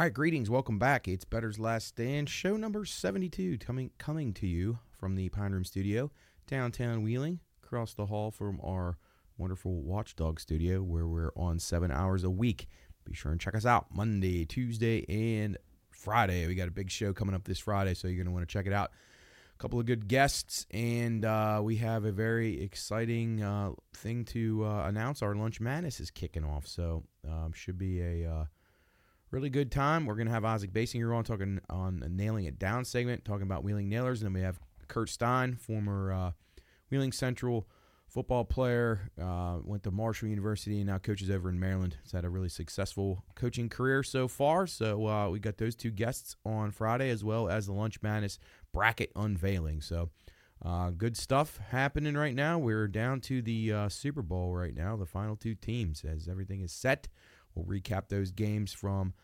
All right, greetings. Welcome back. It's Bettor's Last Stand, show number 72, coming coming to you from the Pine Room Studio, downtown Wheeling, across the hall from our wonderful Watchdog studio, where we're on seven hours a week. Be sure and check us out Monday, Tuesday, and Friday. We got a big show coming up this Friday, so you're going to want to check it out. A couple of good guests, and uh, we have a very exciting uh, thing to uh, announce. Our Lunch Madness is kicking off, so um, should be a uh, really good time. We're going to have Isaac Basinger on talking on a Nailing It Down segment, talking about Wheeling Nailers. And then we have Kurt Stein, former uh, Wheeling Central football player, uh, went to Marshall University and now coaches over in Maryland. He's had a really successful coaching career so far. So uh, we got those two guests on Friday as well as the Lunch Madness bracket unveiling. So uh, good stuff happening right now. We're down to the uh, Super Bowl right now, the final two teams, as everything is set. We'll recap those games from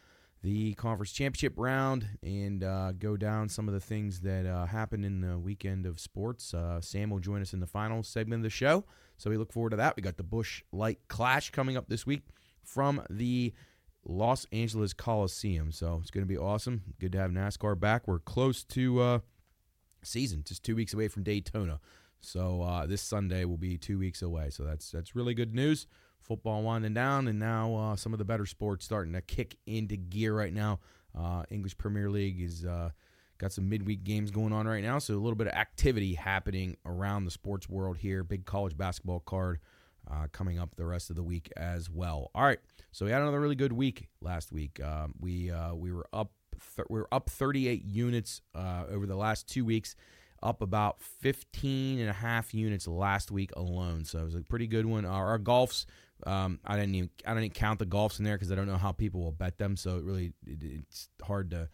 the conference championship round and uh, go down some of the things that uh, happened in the weekend of sports. Uh, Sam will join us in the final segment of the show, so we look forward to that. We got the Busch Light Clash coming up this week from the Los Angeles Coliseum, so it's going to be awesome. Good to have NASCAR back. We're close to uh, season, just two weeks away from Daytona. So uh, this Sunday will be two weeks away. So that's that's really good news football winding down, and now uh, some of the better sports starting to kick into gear right now. Uh, English Premier League is uh, got some midweek games going on right now, so a little bit of activity happening around the sports world here. Big college basketball card uh, coming up the rest of the week as well. All right, so we had another really good week last week. Um, we uh, we were up th- we were up 38 units uh, over the last two weeks up about 15 and a half units last week alone. So it was a pretty good one. Our, our golfs um, I didn't even I didn't count the golfs in there because I don't know how people will bet them. So it really it, it's hard to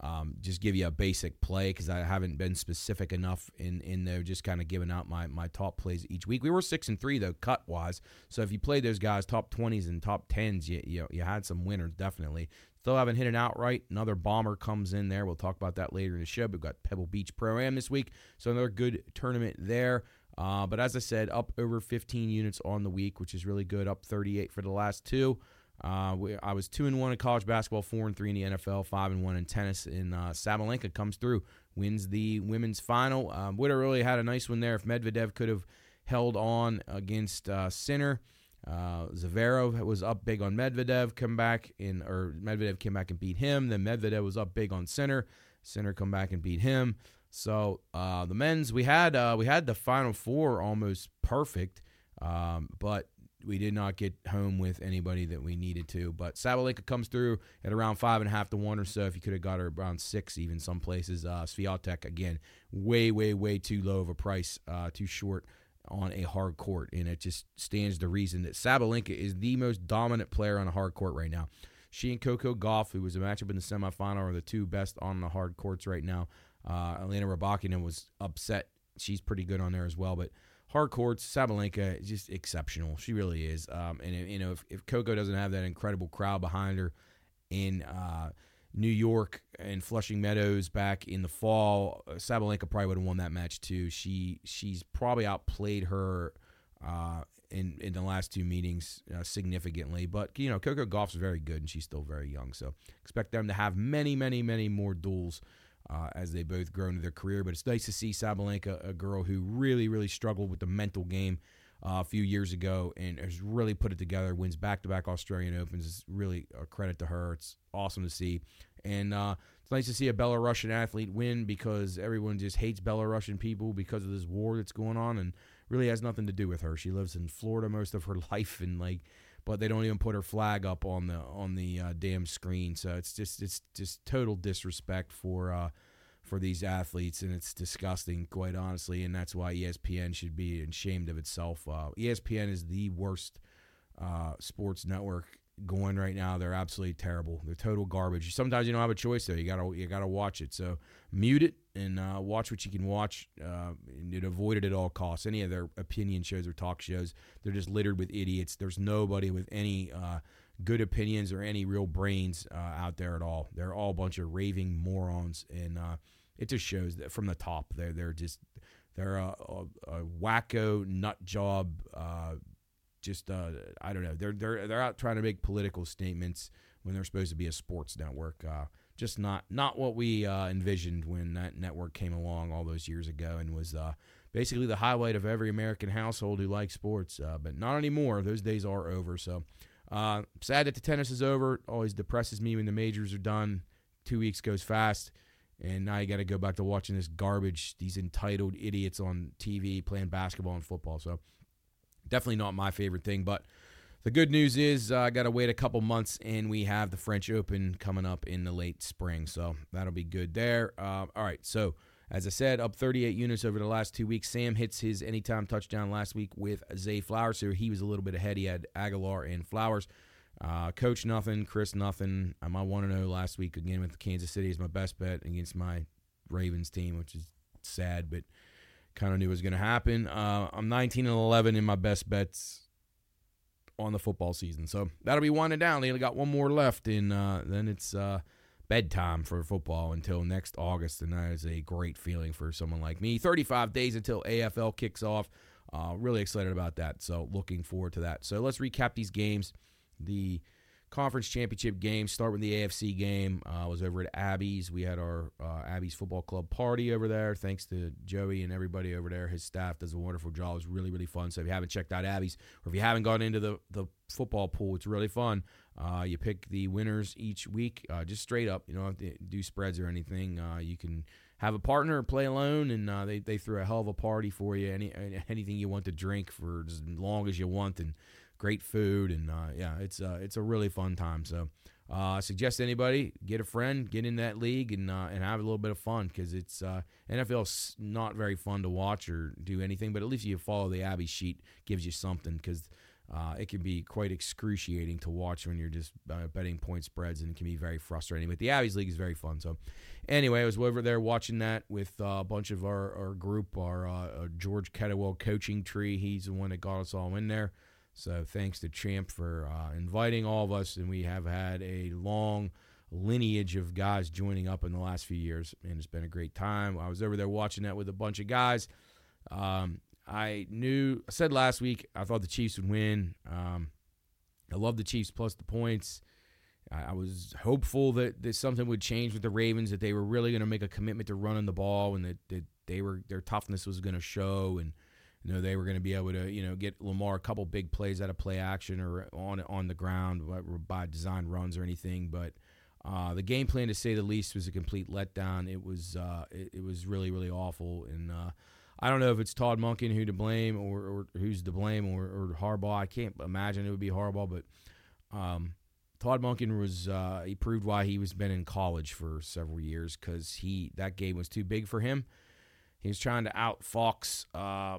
um, just give you a basic play because I haven't been specific enough in in there. Just kind of giving out my my top plays each week. We were six and three though cut wise. So if you played those guys top twenties and top tens, you you, you had some winners definitely. Still haven't hit an outright. Another bomber comes in there. We'll talk about that later in the show. We've got Pebble Beach Pro Am this week, so another good tournament there. Uh, but as I said, up over 15 units on the week, which is really good. Up 38 for the last two. Uh, we, I was two and one in college basketball, four and three in the NFL, five and one in tennis. And uh, Sabalenka comes through, wins the women's final. Um, would have really had a nice one there if Medvedev could have held on against uh, Sinner. Uh, Zverev was up big on Medvedev, come back in, or Medvedev came back and beat him. Then Medvedev was up big on Sinner. Sinner come back and beat him. So uh, the men's we had uh, we had the final four almost perfect, um, but we did not get home with anybody that we needed to. But Sabalenka comes through at around five and a half to one or so. If you could have got her around six, even some places. Uh, Swiatek again, way way way too low of a price, uh, too short on a hard court, and it just stands to reason that Sabalenka is the most dominant player on a hard court right now. She and Coco Gauff, who was a matchup in the semifinal, are the two best on the hard courts right now. Uh, Elena was upset. She's pretty good on there as well. But hard courts, Sabalenka just exceptional. She really is. Um, and you know, if, if Coco doesn't have that incredible crowd behind her in uh, New York and Flushing Meadows back in the fall, uh, Sabalenka probably would have won that match too. She she's probably outplayed her. Uh, in in the last two meetings uh, significantly. But you know, Coco Gauff's very good, and she's still very young. So expect them to have many, many, many more duels uh, as they both grow into their career. But it's nice to see Sabalenka, a girl who really, really struggled with the mental game uh, a few years ago and has really put it together. Wins back-to-back Australian Opens. It's really a credit to her. It's awesome to see, and uh, it's nice to see a Belarusian athlete win because everyone just hates Belarusian people because of this war that's going on, and really has nothing to do with her. She lives in Florida most of her life, and like but they don't even put her flag up on the on the uh, damn screen. So it's just it's just total disrespect for uh, for these athletes, and it's disgusting, quite honestly. And that's why ESPN should be ashamed of itself. Uh, ESPN is the worst uh, sports network going right now. They're absolutely terrible. They're total garbage. Sometimes you don't have a choice though. You gotta you gotta watch it. So mute it and uh, watch what you can watch. Uh, and avoid it at all costs. Any of their opinion shows or talk shows, they're just littered with idiots. There's nobody with any uh, good opinions or any real brains uh, out there at all. They're all a bunch of raving morons, and uh, it just shows that from the top. They're they're just they're a, a, a wacko nut job uh, just uh, I don't know. They're they're they're out trying to make political statements when they're supposed to be a sports network. Uh, just not not what we uh, envisioned when that network came along all those years ago and was uh, basically the highlight of every American household who likes sports. Uh, but not anymore. Those days are over. So uh, sad that the tennis is over. Always depresses me when the majors are done. Two weeks goes fast. And now you got to go back to watching this garbage, these entitled idiots on TV playing basketball and football. So definitely not my favorite thing. But the good news is uh, I got to wait a couple months, and we have the French Open coming up in the late spring. So that'll be good there. Uh, all right. So as I said, up 38 units over the last two weeks. Sam hits his anytime touchdown last week with Zay Flowers, so he was a little bit ahead. He had Aguilar and Flowers. Uh, Coach nothing, Chris nothing. I'm want to know last week again with Kansas City is my best bet against my Ravens team, which is sad, but kind of knew was going to happen. Uh, I'm 19 and 11 in my best bets on the football season, so that'll be winding down. They only got one more left, and uh, then it's uh, bedtime for football until next August, and that is a great feeling for someone like me. 35 days until AFL kicks off. Uh, really excited about that, so looking forward to that. So let's recap these games the conference championship game. Start with the AFC game. Uh, I was over at Abby's. We had our uh, Abby's football club party over there. Thanks to Joey and everybody over there. His staff does a wonderful job. It was really really fun. So if you haven't checked out Abby's, or if you haven't gone into the the football pool, it's really fun. Uh, you pick the winners each week, uh, just straight up. You don't have to do spreads or anything. Uh, you can have a partner play alone, and uh, they they throw a hell of a party for you. Any anything you want to drink for as long as you want, and great food, and uh, yeah, it's uh, it's a really fun time. So uh, I suggest anybody get a friend, get in that league, and uh, and have a little bit of fun because it's uh, NFL's not very fun to watch or do anything, but at least you follow the Abby sheet gives you something because. Uh, it can be quite excruciating to watch when you're just uh, betting point spreads, and it can be very frustrating. But the Abby's League is very fun. So, anyway, I was over there watching that with uh, a bunch of our, our group, our George Kettlewell coaching tree. He's the one that got us all in there. So thanks to Champ for uh, inviting all of us, and we have had a long lineage of guys joining up in the last few years, and it's been a great time. I was over there watching that with a bunch of guys. Um, I knew, I said last week, I thought the Chiefs would win. Um, I love the Chiefs plus the points. I, I was hopeful that, that something would change with the Ravens, that they were really going to make a commitment to running the ball, and that, that they were their toughness was going to show, and you know they were going to be able to you know get Lamar a couple big plays out of play action or on on the ground by design runs or anything. But uh, the game plan, to say the least, was a complete letdown. It was uh, it, it, was really really awful, and uh, I don't know if it's Todd Monken who to blame or, or who's to blame or, or, Harbaugh. I can't imagine it would be Harbaugh, but. Um, Todd Monken was uh, he proved why he was been in college for several years because he that game was too big for him. He was trying to outfox uh,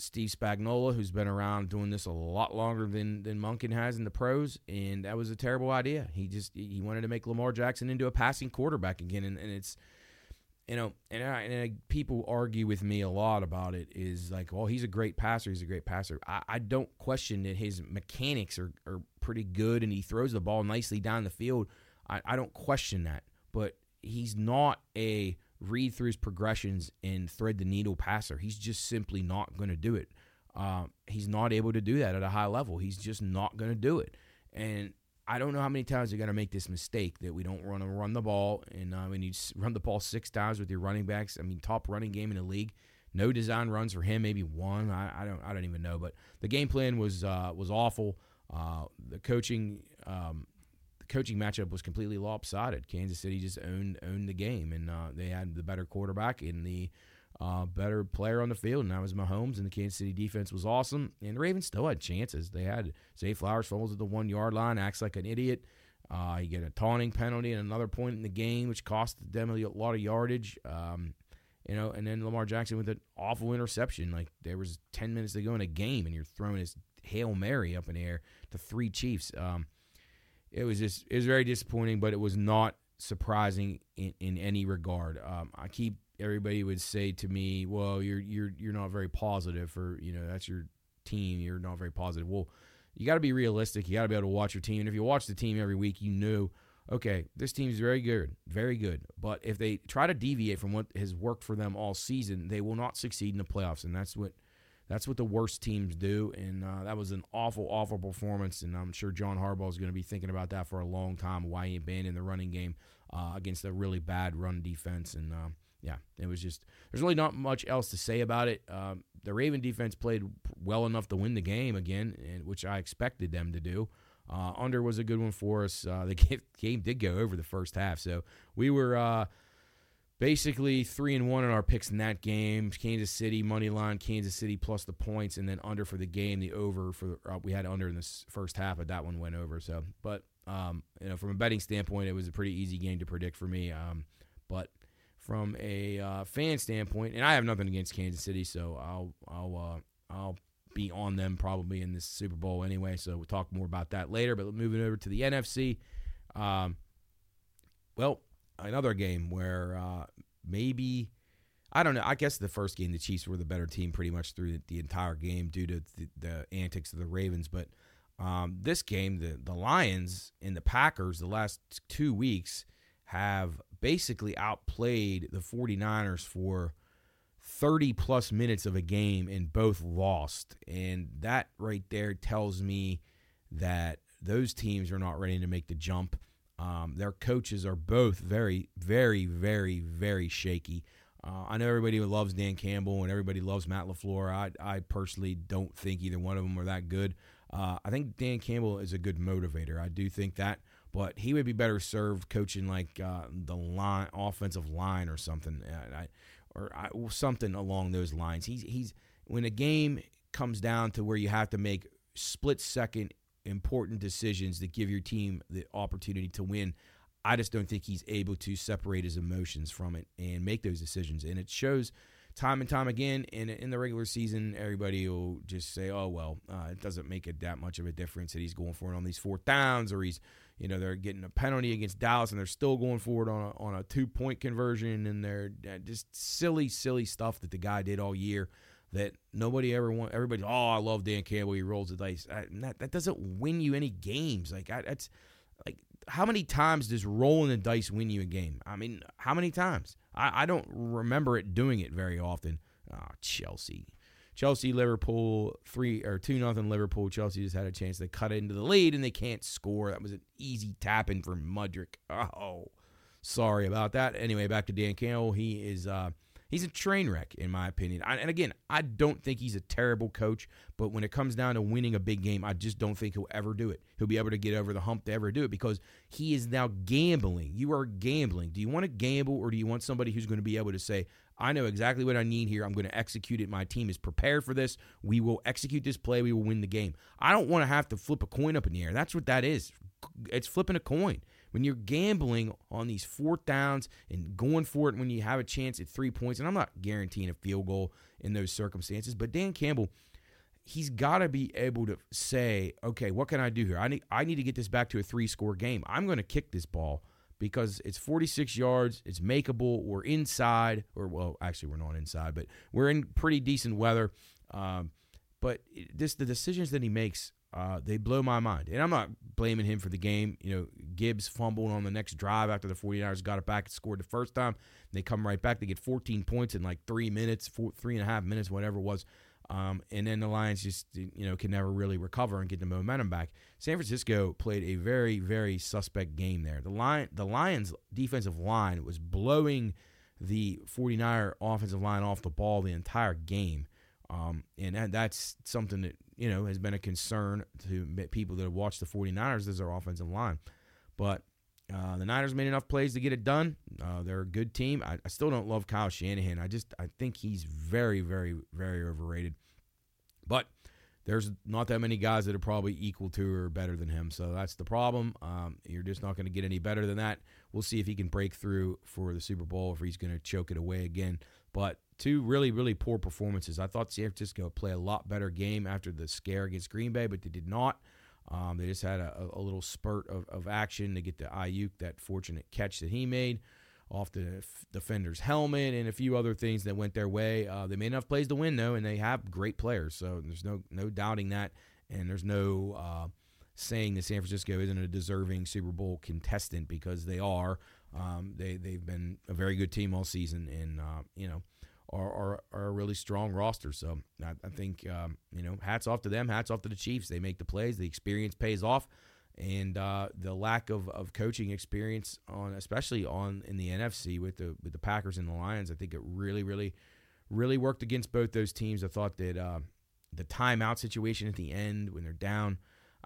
Steve Spagnuolo, who's been around doing this a lot longer than than Monken has in the pros, and that was a terrible idea. He just he wanted to make Lamar Jackson into a passing quarterback again, and, and it's you know, and, I, and I, people argue with me a lot about it. Is like, well, he's a great passer. He's a great passer. I, I don't question that his mechanics are, are pretty good, and he throws the ball nicely down the field. I, I don't question that, but he's not a read through his progressions and thread the needle passer. He's just simply not going to do it. Uh, he's not able to do that at a high level. He's just not going to do it. And I don't know how many times you're going to make this mistake that we don't run run the ball, and uh, when you run the ball six times with your running backs. I mean, top running game in the league. No design runs for him, maybe one. I, I don't I don't even know. But the game plan was uh, was awful. Uh, the coaching um, coaching matchup was completely lopsided. Kansas City just owned owned the game, and uh, they had the better quarterback and the uh, better player on the field, and that was Mahomes. And the Kansas City defense was awesome, and the Ravens still had chances. They had Zay Flowers fumbles at the one yard line, acts like an idiot. Uh, you get a taunting penalty and another point in the game, which cost them a lot of yardage. Um, you know, and then Lamar Jackson with an awful interception. Like there was ten minutes to go in a game, and you're throwing this hail mary up in the air to three Chiefs. Um, it was just it was very disappointing, but it was not surprising in, in any regard. Um, I keep everybody would say to me, "Well, you're you're you're not very positive, or you know that's your team. You're not very positive." Well, you got to be realistic. You got to be able to watch your team, and if you watch the team every week, you know, okay, this team is very good, very good. But if they try to deviate from what has worked for them all season, they will not succeed in the playoffs, and that's what That's what the worst teams do, and uh, that was an awful, awful performance. And I'm sure John Harbaugh is going to be thinking about that for a long time. Why he abandoned the running game uh, against a really bad run defense, and uh, yeah, it was just there's really not much else to say about it. Um, the Raven defense played well enough to win the game again, and, which I expected them to do. Uh, under was a good one for us. Uh, the game, did go over the first half, so we were uh, basically three and one in our picks in that game. Kansas City money line, Kansas City plus the points, and then under for the game. The over for uh, we had under in the first half, but that one went over. So, but um, you know, from a betting standpoint, it was a pretty easy game to predict for me. Um, but from a uh, fan standpoint, and I have nothing against Kansas City, so I'll I'll uh, I'll be on them probably in this Super Bowl anyway. So we'll talk more about that later. But moving over to the NFC, um, well, another game where uh, maybe I don't know. I guess the first game the Chiefs were the better team pretty much through the, entire game due to the, the, antics of the Ravens. But um, this game, the the Lions and the Packers, the last two weeks have basically outplayed the 49ers for 30 plus minutes of a game and both lost. And that right there tells me that those teams are not ready to make the jump. Um, their coaches are both very, very, very, very shaky. Uh, I know everybody loves Dan Campbell and everybody loves Matt LaFleur. I, I personally don't think either one of them are that good. Uh, I think Dan Campbell is a good motivator. I do think that, but he would be better served coaching like uh, the line, offensive line or something, uh, I, or I, something along those lines. He's he's when a game comes down to where you have to make split second important decisions that give your team the opportunity to win. I just don't think he's able to separate his emotions from it and make those decisions. And it shows time and time again. And in the regular season, everybody will just say, "Oh well, uh, it doesn't make it that much of a difference that he's going for it on these fourth downs, or he's, you know, they're getting a penalty against Dallas and they're still going for it on a, on a two point conversion, and they're uh, just silly, silly stuff that the guy did all year." That nobody ever want. Everybody, oh, I love Dan Campbell. He rolls the dice. I, that that doesn't win you any games. Like I, that's like how many times does rolling the dice win you a game? I mean, how many times? I, I don't remember it doing it very often. Oh, Chelsea. Chelsea, Liverpool, three or two nothing Liverpool. Chelsea just had a chance to cut into the lead and they can't score. That was an easy tap in for Mudryk. Oh, sorry about that. Anyway, back to Dan Campbell. He is uh, He's a train wreck, in my opinion. I, and again, I don't think he's a terrible coach, but when it comes down to winning a big game, I just don't think he'll ever do it. He'll be able to get over the hump to ever do it because he is now gambling. You are gambling. Do you want to gamble or do you want somebody who's going to be able to say, I know exactly what I need here. I'm going to execute it. My team is prepared for this. We will execute this play. We will win the game. I don't want to have to flip a coin up in the air. That's what that is. It's flipping a coin when you're gambling on these fourth downs and going for it when you have a chance at three points, and I'm not guaranteeing a field goal in those circumstances, but Dan Campbell, he's got to be able to say, okay, what can I do here? I need, I need to get this back to a three score game. I'm going to kick this ball because it's 46 yards, it's makeable. We're inside, or well, actually, we're not inside, but we're in pretty decent weather. Um, but this the decisions that he makes uh, they blow my mind. And I'm not blaming him for the game. You know, Gibbs fumbled on the next drive after the 49ers got it back and scored the first time. They come right back. They get 14 points in like three minutes, four, three and a half minutes, whatever it was. Um, and then the Lions just, you know, can never really recover and get the momentum back. San Francisco played a very, very suspect game there. The, Lion, the Lions' defensive line was blowing the 49er offensive line off the ball the entire game. Um, and that, that's something that you know, has been a concern to people that have watched the 49ers as their offensive line. But uh, the Niners made enough plays to get it done. Uh, they're a good team. I, I, still don't love Kyle Shanahan. I just I think he's very, very, very overrated. But there's not that many guys that are probably equal to or better than him. So that's the problem. Um, you're just not going to get any better than that. We'll see if he can break through for the Super Bowl, if he's going to choke it away again. But two really, really poor performances. I thought San Francisco would play a lot better game after the scare against Green Bay, but they did not. Um, they just had a, a, little spurt of, of action to get the Aiyuk that fortunate catch that he made off the f- defender's helmet and a few other things that went their way. Uh, they made enough plays to win though, and they have great players, so there's no no doubting that, and there's no uh, saying that San Francisco isn't a deserving Super Bowl contestant because they are. Um, they they've been a very good team all season, and uh, you know are, are, are a really strong roster. So I, I think um, you know, hats off to them, hats off to the Chiefs. They make the plays, the experience pays off, and uh, the lack of, of coaching experience on, especially on in the NFC with the with the Packers and the Lions, I think it really, really, really worked against both those teams. I thought that uh, the timeout situation at the end when they're down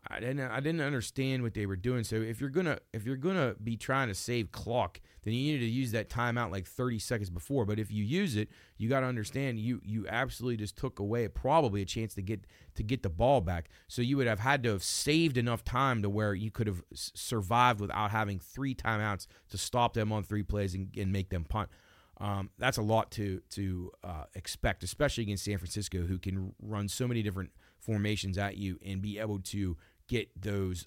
I didn't I didn't understand what they were doing. So if you're gonna if you're gonna be trying to save clock, then you needed to use that timeout like 30 seconds before. But if you use it, you got to understand you you absolutely just took away probably a chance to get to get the ball back. So you would have had to have saved enough time to where you could have survived without having three timeouts to stop them on three plays and, and make them punt. Um, that's a lot to to uh, expect, especially against San Francisco, who can run so many different formations at you and be able to get those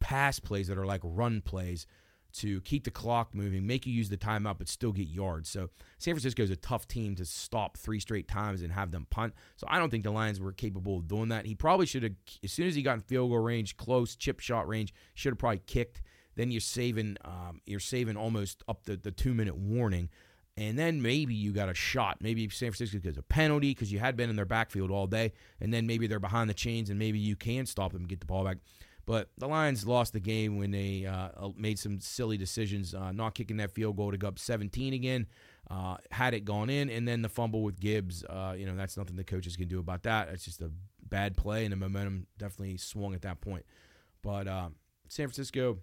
pass plays that are like run plays to keep the clock moving, make you use the timeout, but still get yards. So San Francisco is a tough team to stop three straight times and have them punt. So I don't think the Lions were capable of doing that. He probably should have, as soon as he got in field goal range, close chip shot range, should have probably kicked. Then you're saving, um, you're saving almost up the, the two minute warning and then maybe you got a shot. Maybe San Francisco gets a penalty because you had been in their backfield all day, and then maybe they're behind the chains, and maybe you can stop them and get the ball back. But the Lions lost the game when they uh, made some silly decisions, uh, not kicking that field goal to go up 17 again. Uh, had it gone in, and then the fumble with Gibbs. Uh, you know that's nothing the coaches can do about that. It's just a bad play, and the momentum definitely swung at that point. But uh, San Francisco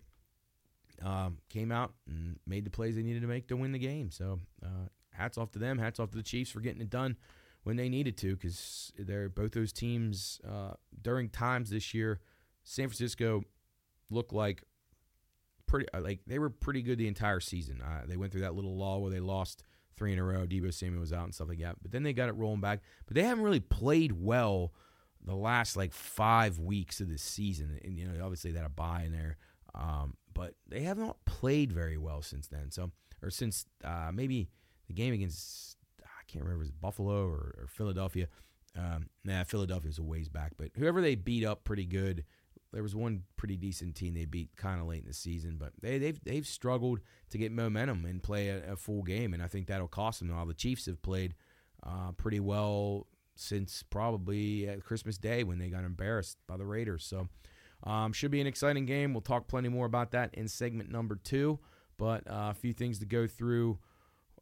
um, came out and made the plays they needed to make to win the game. So uh, hats off to them. Hats off to the Chiefs for getting it done when they needed to because they're both those teams uh, during times this year. San Francisco looked like pretty uh, like they were pretty good the entire season. Uh, they went through that little lull where they lost three in a row. Deebo Samuel was out and stuff like that, but then they got it rolling back. But they haven't really played well the last like five weeks of the season, and you know obviously that a bye in there. Um, but they have not played very well since then. So, or since uh, maybe the game against I can't remember it was Buffalo or, or Philadelphia. Um, nah, Philadelphia was a ways back, but whoever they beat up pretty good. There was one pretty decent team they beat kind of late in the season, but they, they've they've struggled to get momentum and play a, a full game, and I think that'll cost them. All the Chiefs have played uh, pretty well since probably Christmas Day when they got embarrassed by the Raiders. So um, should be an exciting game. We'll talk plenty more about that in segment number two. But uh, a few things to go through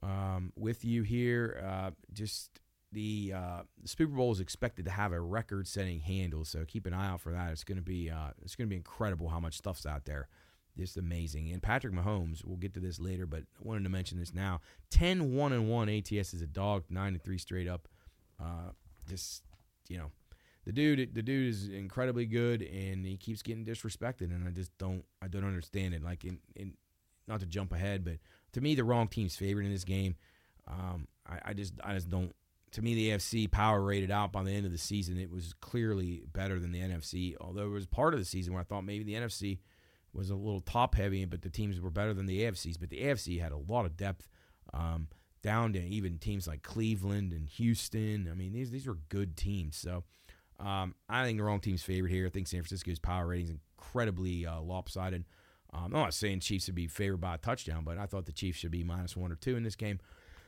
um, with you here. Uh, just the, uh, the, Super Bowl is expected to have a record-setting handle, so keep an eye out for that. It's going to be uh, it's going to be incredible how much stuff's out there. Just amazing. And Patrick Mahomes, we'll get to this later, but I wanted to mention this now. 10 1 and 1 ATS is a dog, 9 and 3 straight up. Uh, just, you know, the dude the dude is incredibly good and he keeps getting disrespected and I just don't I don't understand it. Like in, in not to jump ahead but to me the wrong team's favorite in this game. Um, I, I just I just don't to me the AFC power rated out by the end of the season. It was clearly better than the NFC although it was part of the season where I thought maybe the NFC was a little top heavy but the teams were better than the AFCs but the AFC had a lot of depth um, down to even teams like Cleveland and Houston. I mean these these were good teams. So um, I think the wrong team's favorite here. I think San Francisco's power rating is incredibly uh, lopsided. Um, I'm not saying Chiefs would be favored by a touchdown, but I thought the Chiefs should be minus one or two in this game.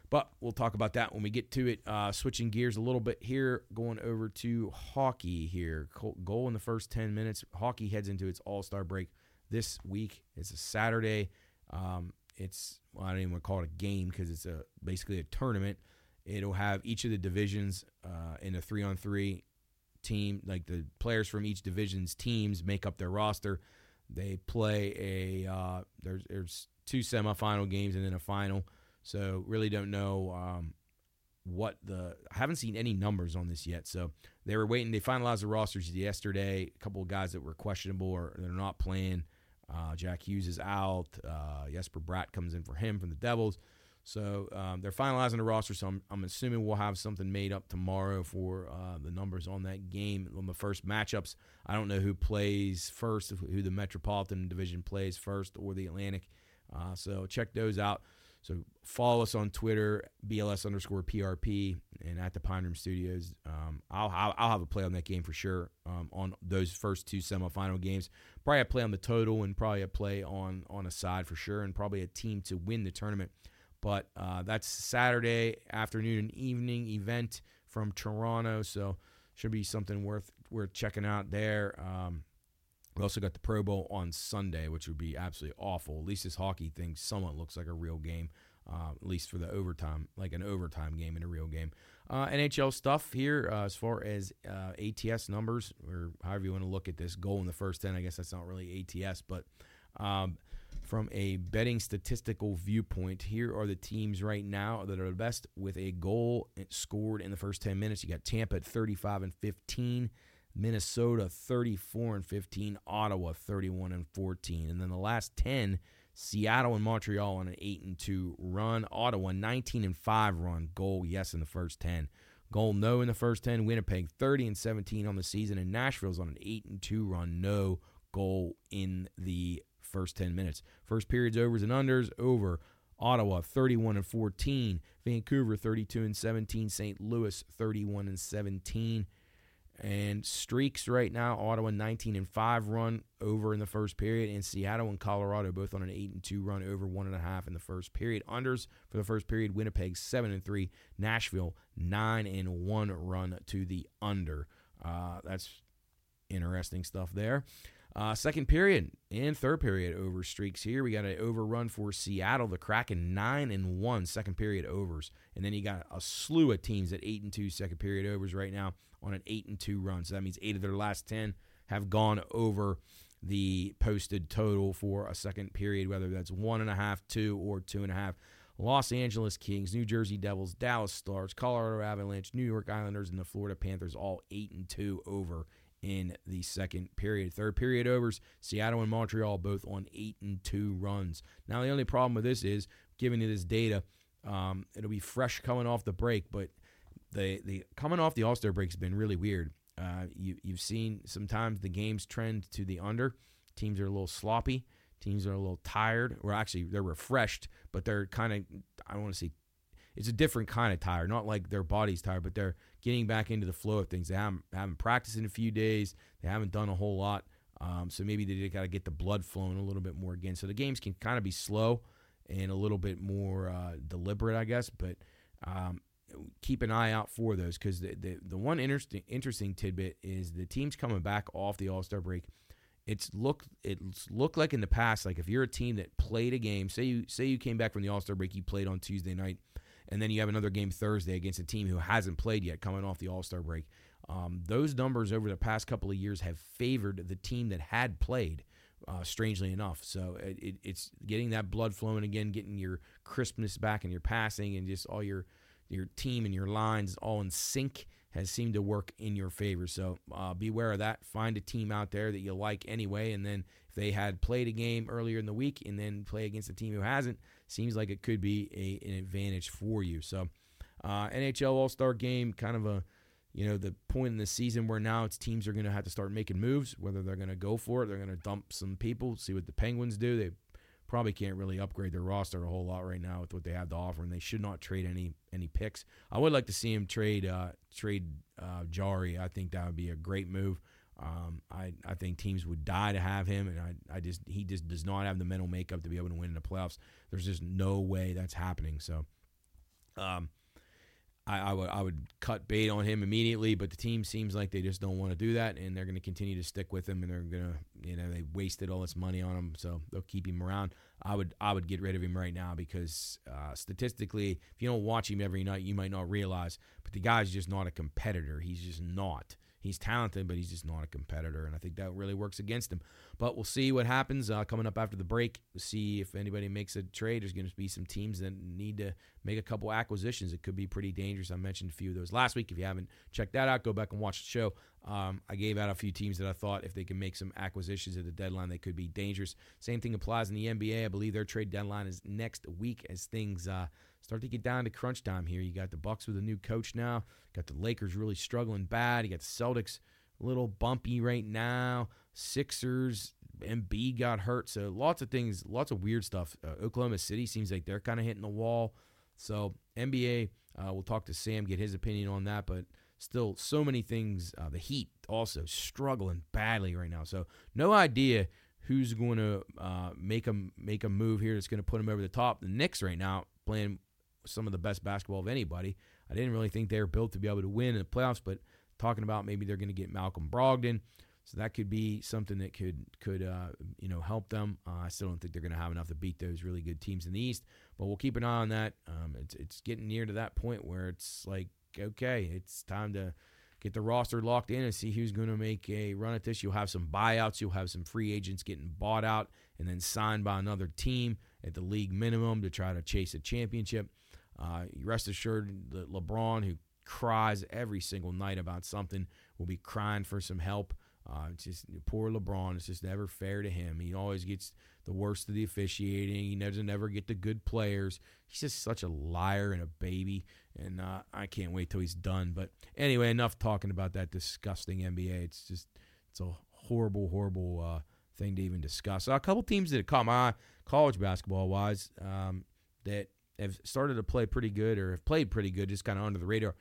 But we'll talk about that when we get to it. Uh, switching gears a little bit here, going over to hockey here. Goal in the first 10 minutes. Hockey heads into its All Star break this week. It's a Saturday. Um, it's well, I don't even want to call it a game because it's a basically a tournament. It'll have each of the divisions uh, in a three on three team, like the players from each division's teams, make up their roster. They play a uh, there's there's two semifinal games and then a final. So really don't know um, what the I haven't seen any numbers on this yet. So they were waiting. They finalized the rosters yesterday. A couple of guys that were questionable or they're not playing. Uh, Jack Hughes is out. Uh, Jesper Bratt comes in for him from the Devils. So um, they're finalizing the roster. So I'm, I'm, assuming we'll have something made up tomorrow for uh, the numbers on that game on the first matchups. I don't know who plays first, who the Metropolitan Division plays first, or the Atlantic. Uh, so check those out. So follow us on Twitter, BLS underscore PRP, and at the Pine Room Studios. Um, I'll, I'll, have a play on that game for sure. Um, on those first two semifinal games, probably a play on the total, and probably a play on on a side for sure, and probably a team to win the tournament. But uh, that's Saturday afternoon and evening event from Toronto, so should be something worth worth checking out there. Um, we also got the Pro Bowl on Sunday, which would be absolutely awful. At least this hockey thing somewhat looks like a real game, uh, at least for the overtime, like an overtime game in a real game. Uh, NHL stuff here uh, as far as uh, ATS numbers, or however you want to look at this. Goal in the first 10, I guess that's not really ATS, but um, from a betting statistical viewpoint, here are the teams right now that are the best with a goal scored in the first 10 minutes. You got Tampa at 35 and 15. Minnesota 34 and 15, Ottawa 31 and 14. And then the last 10, Seattle and Montreal on an 8 and 2 run, Ottawa 19 and 5 run, goal yes in the first 10. Goal no in the first 10, Winnipeg 30 and 17 on the season and Nashville's on an 8 and 2 run, no goal in the first 10 minutes. First periods overs and unders over Ottawa 31 and 14, Vancouver 32 and 17, St. Louis 31 and 17 and streaks right now. Ottawa 19 and 5 run over in the first period, and Seattle and Colorado both on an 8 and 2 run over one and a half in the first period. Unders for the first period. Winnipeg 7 and 3. Nashville 9 and 1 run to the under. Uh, that's interesting stuff there. Uh, second period and third period over streaks here. We got an overrun for Seattle, the Kraken nine and one second period overs, and then you got a slew of teams at eight and two second period overs right now on an eight and two run. So that means eight of their last ten have gone over the posted total for a second period, whether that's one and a half, two, or two and a half. Los Angeles Kings, New Jersey Devils, Dallas Stars, Colorado Avalanche, New York Islanders, and the Florida Panthers all eight and two over in the second period. Third period overs, Seattle and Montreal both on eight and two runs. Now the only problem with this is, giving you this data, um, it'll be fresh coming off the break, but the the coming off the All Star break has been really weird. Uh, you you've seen sometimes the games trend to the under. Teams are a little sloppy. Teams are a little tired, or actually they're refreshed, but they're kind of I don't want to say it's a different kind of tired. Not like their body's tired, but they're getting back into the flow of things. They haven't, haven't practiced in a few days. They haven't done a whole lot. Um, so maybe they got to get the blood flowing a little bit more again. So the games can kind of be slow and a little bit more uh, deliberate, I guess. But um, keep an eye out for those because the, the, the one interesting interesting tidbit is the teams coming back off the All Star break. It's looked it's looked like in the past, like if you're a team that played a game, say you say you came back from the All Star break, you played on Tuesday night and then you have another game Thursday against a team who hasn't played yet coming off the All Star break. Um, those numbers over the past couple of years have favored the team that had played. Uh, strangely enough, so it, it, it's getting that blood flowing again, getting your crispness back in your passing, and just all your your team and your lines all in sync has seemed to work in your favor. So uh, beware of that. Find a team out there that you like anyway, and then if they had played a game earlier in the week and then play against a team who hasn't, seems like it could be a, an advantage for you. So, uh, NHL All Star Game, kind of a you know the point in the season where now it's teams are going to have to start making moves. Whether they're going to go for it, they're going to dump some people, see what the Penguins do. They probably can't really upgrade their roster a whole lot right now with what they have to offer, and they should not trade any any picks. I would like to see him trade uh, trade uh, Jarry. I think that would be a great move. Um, I, I think teams would die to have him, and I, I just he just does not have the mental makeup to be able to win in the playoffs. There's just no way that's happening. So, um, I, I would I would cut bait on him immediately, but the team seems like they just don't want to do that, and they're going to continue to stick with him, and they're going to you know they wasted all this money on him, so they'll keep him around. I would I would get rid of him right now because uh, statistically, if you don't watch him every night, you might not realize, but the guy's just not a competitor. He's just not he's talented, but he's just not a competitor, and I think that really works against him. But we'll see what happens uh, coming up after the break. We'll see if anybody makes a trade. There's going to be some teams that need to make a couple acquisitions. It could be pretty dangerous. I mentioned a few of those last week. If you haven't checked that out, go back and watch the show. Um, I gave out a few teams that I thought if they can make some acquisitions at the deadline, they could be dangerous. Same thing applies in the NBA. I believe their trade deadline is next week as things uh, start to get down to crunch time here. You got the Bucks with a new coach now. Got the Lakers really struggling bad. You got the Celtics little bumpy right now. Sixers, Embiid got hurt. So lots of things, lots of weird stuff. Uh, Oklahoma City seems like they're kind of hitting the wall. So NBA, uh, we'll talk to Sam, get his opinion on that. But still, so many things. Uh, the Heat also struggling badly right now. So no idea who's going to uh, make a make a move here that's going to put them over the top. The Knicks right now playing some of the best basketball of anybody. I didn't really think they were built to be able to win in the playoffs, but talking about maybe they're going to get Malcolm Brogdon. So that could be something that could could uh, you know help them. Uh, I still don't think they're going to have enough to beat those really good teams in the East, but we'll keep an eye on that. Um, it's it's getting near to that point where it's like okay, it's time to get the roster locked in and see who's going to make a run at this. You'll have some buyouts, you'll have some free agents getting bought out and then signed by another team at the league minimum to try to chase a championship. Uh, rest assured that LeBron, who cries every single night about something, will be crying for some help. Uh, it's just poor LeBron. It's just never fair to him. He always gets the worst of the officiating. He doesn't ever get the good players. He's just such a liar and a baby. And uh, I can't wait till he's done. But anyway, enough talking about that disgusting NBA. It's just it's a horrible, horrible uh, thing to even discuss. a couple teams that have caught my eye, college basketball wise, um, that have started to play pretty good or have played pretty good, just kind of under the radar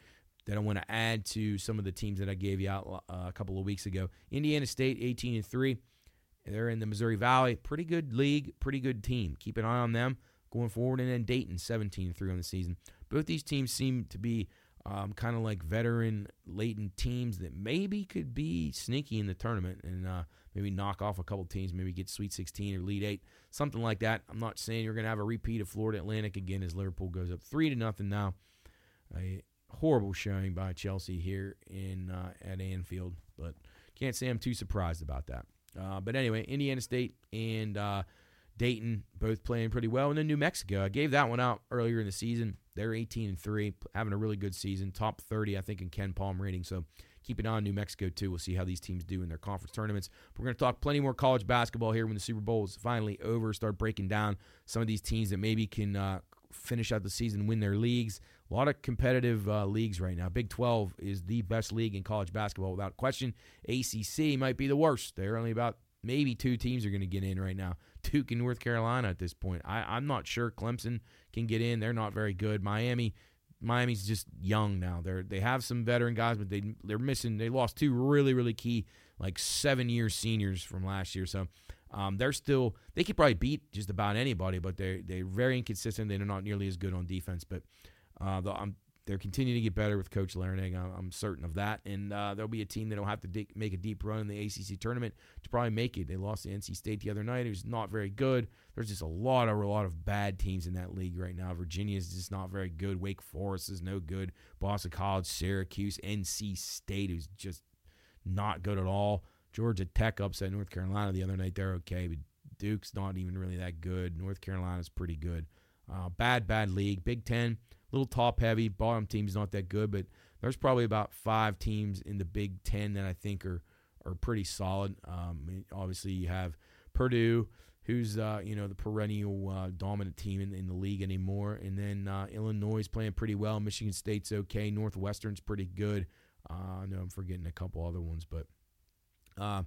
that I want to add to some of the teams that I gave you out uh, a couple of weeks ago. Indiana State, 18 and three. They're in the Missouri Valley. Pretty good league, pretty good team. Keep an eye on them going forward. And then Dayton, 17 3 on the season. Both these teams seem to be um, kind of like veteran latent teams that maybe could be sneaky in the tournament and uh, maybe knock off a couple teams, maybe get Sweet 16 or Elite 8, something like that. I'm not saying you're going to have a repeat of Florida Atlantic again as Liverpool goes up 3 to nothing now. A horrible showing by Chelsea here in uh, at Anfield, but can't say I'm too surprised about that. Uh, but anyway, Indiana State and uh, Dayton both playing pretty well, and then New Mexico. I gave that one out earlier in the season. They're 18 and three, having a really good season, top 30 I think in KenPom rating. So keep an eye on New Mexico too. We'll see how these teams do in their conference tournaments. We're going to talk plenty more college basketball here when the Super Bowl is finally over. Start breaking down some of these teams that maybe can uh, finish out the season, win their leagues. A lot of competitive uh, leagues right now. Big 12 is the best league in college basketball without question. ACC might be the worst. They're only about maybe two teams are going to get in right now. Duke and North Carolina at this point. I, I'm not sure Clemson can get in. They're not very good. Miami, Miami's just young now. They're they have some veteran guys, but they they're missing. They lost two really really key like seven year seniors from last year. So um, they're still they could probably beat just about anybody, but they're they're very inconsistent. They're not nearly as good on defense, but uh, the, I'm they're continuing to get better with Coach Larrañaga. I'm certain of that. And uh, there'll be a team that'll have to make a deep run in the ACC tournament to probably make it. They lost to NC State the other night. It was not very good. There's just a lot of a lot of bad teams in that league right now. Virginia is just not very good. Wake Forest is no good. Boston College, Syracuse, NC State is just not good at all. Georgia Tech upset North Carolina the other night. They're okay, but Duke's not even really that good. North Carolina's pretty good. Uh, bad, bad league. Big Ten little top heavy. Bottom team's not that good, but there's probably about five teams in the Big Ten that I think are are pretty solid. Um, obviously, you have Purdue, who's uh, you know the perennial uh, dominant team in, in, the league anymore, and then uh, Illinois is playing pretty well. Michigan State's okay. Northwestern's pretty good. Uh, I know I'm forgetting a couple other ones, but uh,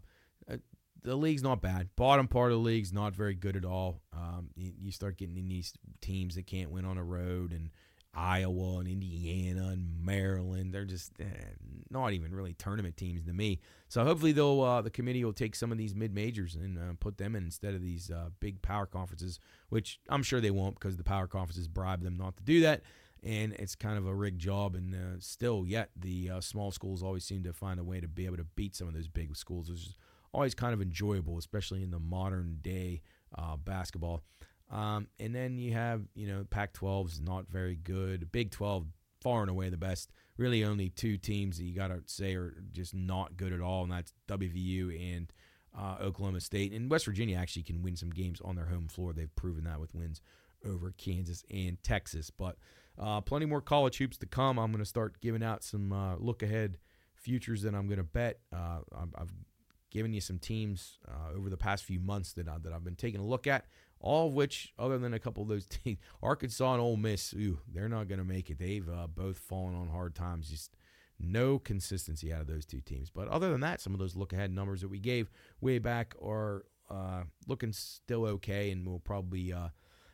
uh, the league's not bad. Bottom part of the league's not very good at all. Um, you, you, start getting in these teams that can't win on a road and Iowa and Indiana and Maryland. They're just eh, not even really tournament teams to me. So hopefully, they'll uh, the committee will take some of these mid majors and uh, put them in instead of these uh, big power conferences, which I'm sure they won't because the power conferences bribe them not to do that. And it's kind of a rigged job. And uh, still, yet the uh, small schools always seem to find a way to be able to beat some of those big schools, which is always kind of enjoyable, especially in the modern day uh, basketball. Um, and then you have, you know, Pac 12 is not very good. Big 12, far and away the best. Really, only two teams that you got to say are just not good at all, and that's WVU and uh, Oklahoma State. And West Virginia actually can win some games on their home floor. They've proven that with wins over Kansas and Texas. But uh, plenty more college hoops to come. I'm going to start giving out some uh, look ahead futures that I'm going to bet. Uh, I've given you some teams uh, over the past few months that, I, that I've been taking a look at. All of which, other than a couple of those teams, Arkansas and Ole Miss, ooh, they're not going to make it. They've uh, both fallen on hard times. Just no consistency out of those two teams. But other than that, some of those look ahead numbers that we gave way back are uh, looking still okay, and we'll probably uh,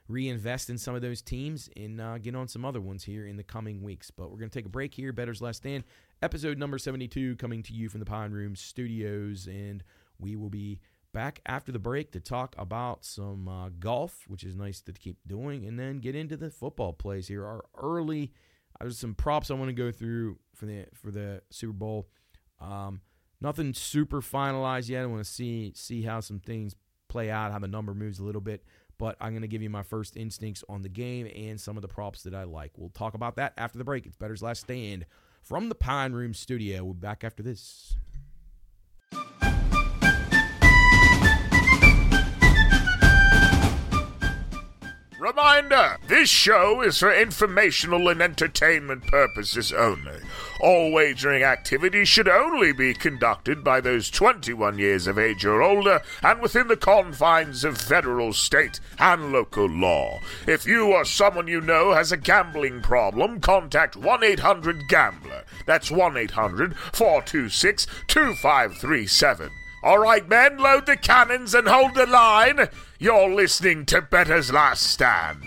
reinvest in some of those teams and uh, get on some other ones here in the coming weeks. But we're going to take a break here. Bettor's Last Stand, episode number 72, coming to you from the Pine Room Studios, and we will be back after the break to talk about some uh, golf, which is nice to keep doing, and then get into the football plays here. Our early, uh, there's some props I want to go through for the for the Super Bowl. Um, nothing super finalized yet. I want to see see how some things play out, how the number moves a little bit. But I'm going to give you my first instincts on the game and some of the props that I like. We'll talk about that after the break. It's Bettor's Last Stand from the Pine Room Studio. We'll be back after this. Reminder this show is for informational and entertainment purposes only. All wagering activities should only be conducted by those 21 years of age or older and within the confines of federal, state, and local law. If you or someone you know has a gambling problem, contact 1 800 Gambler. That's 1 800 426 2537. All right, men, load the cannons and hold the line. You're listening to Bettor's Last Stand.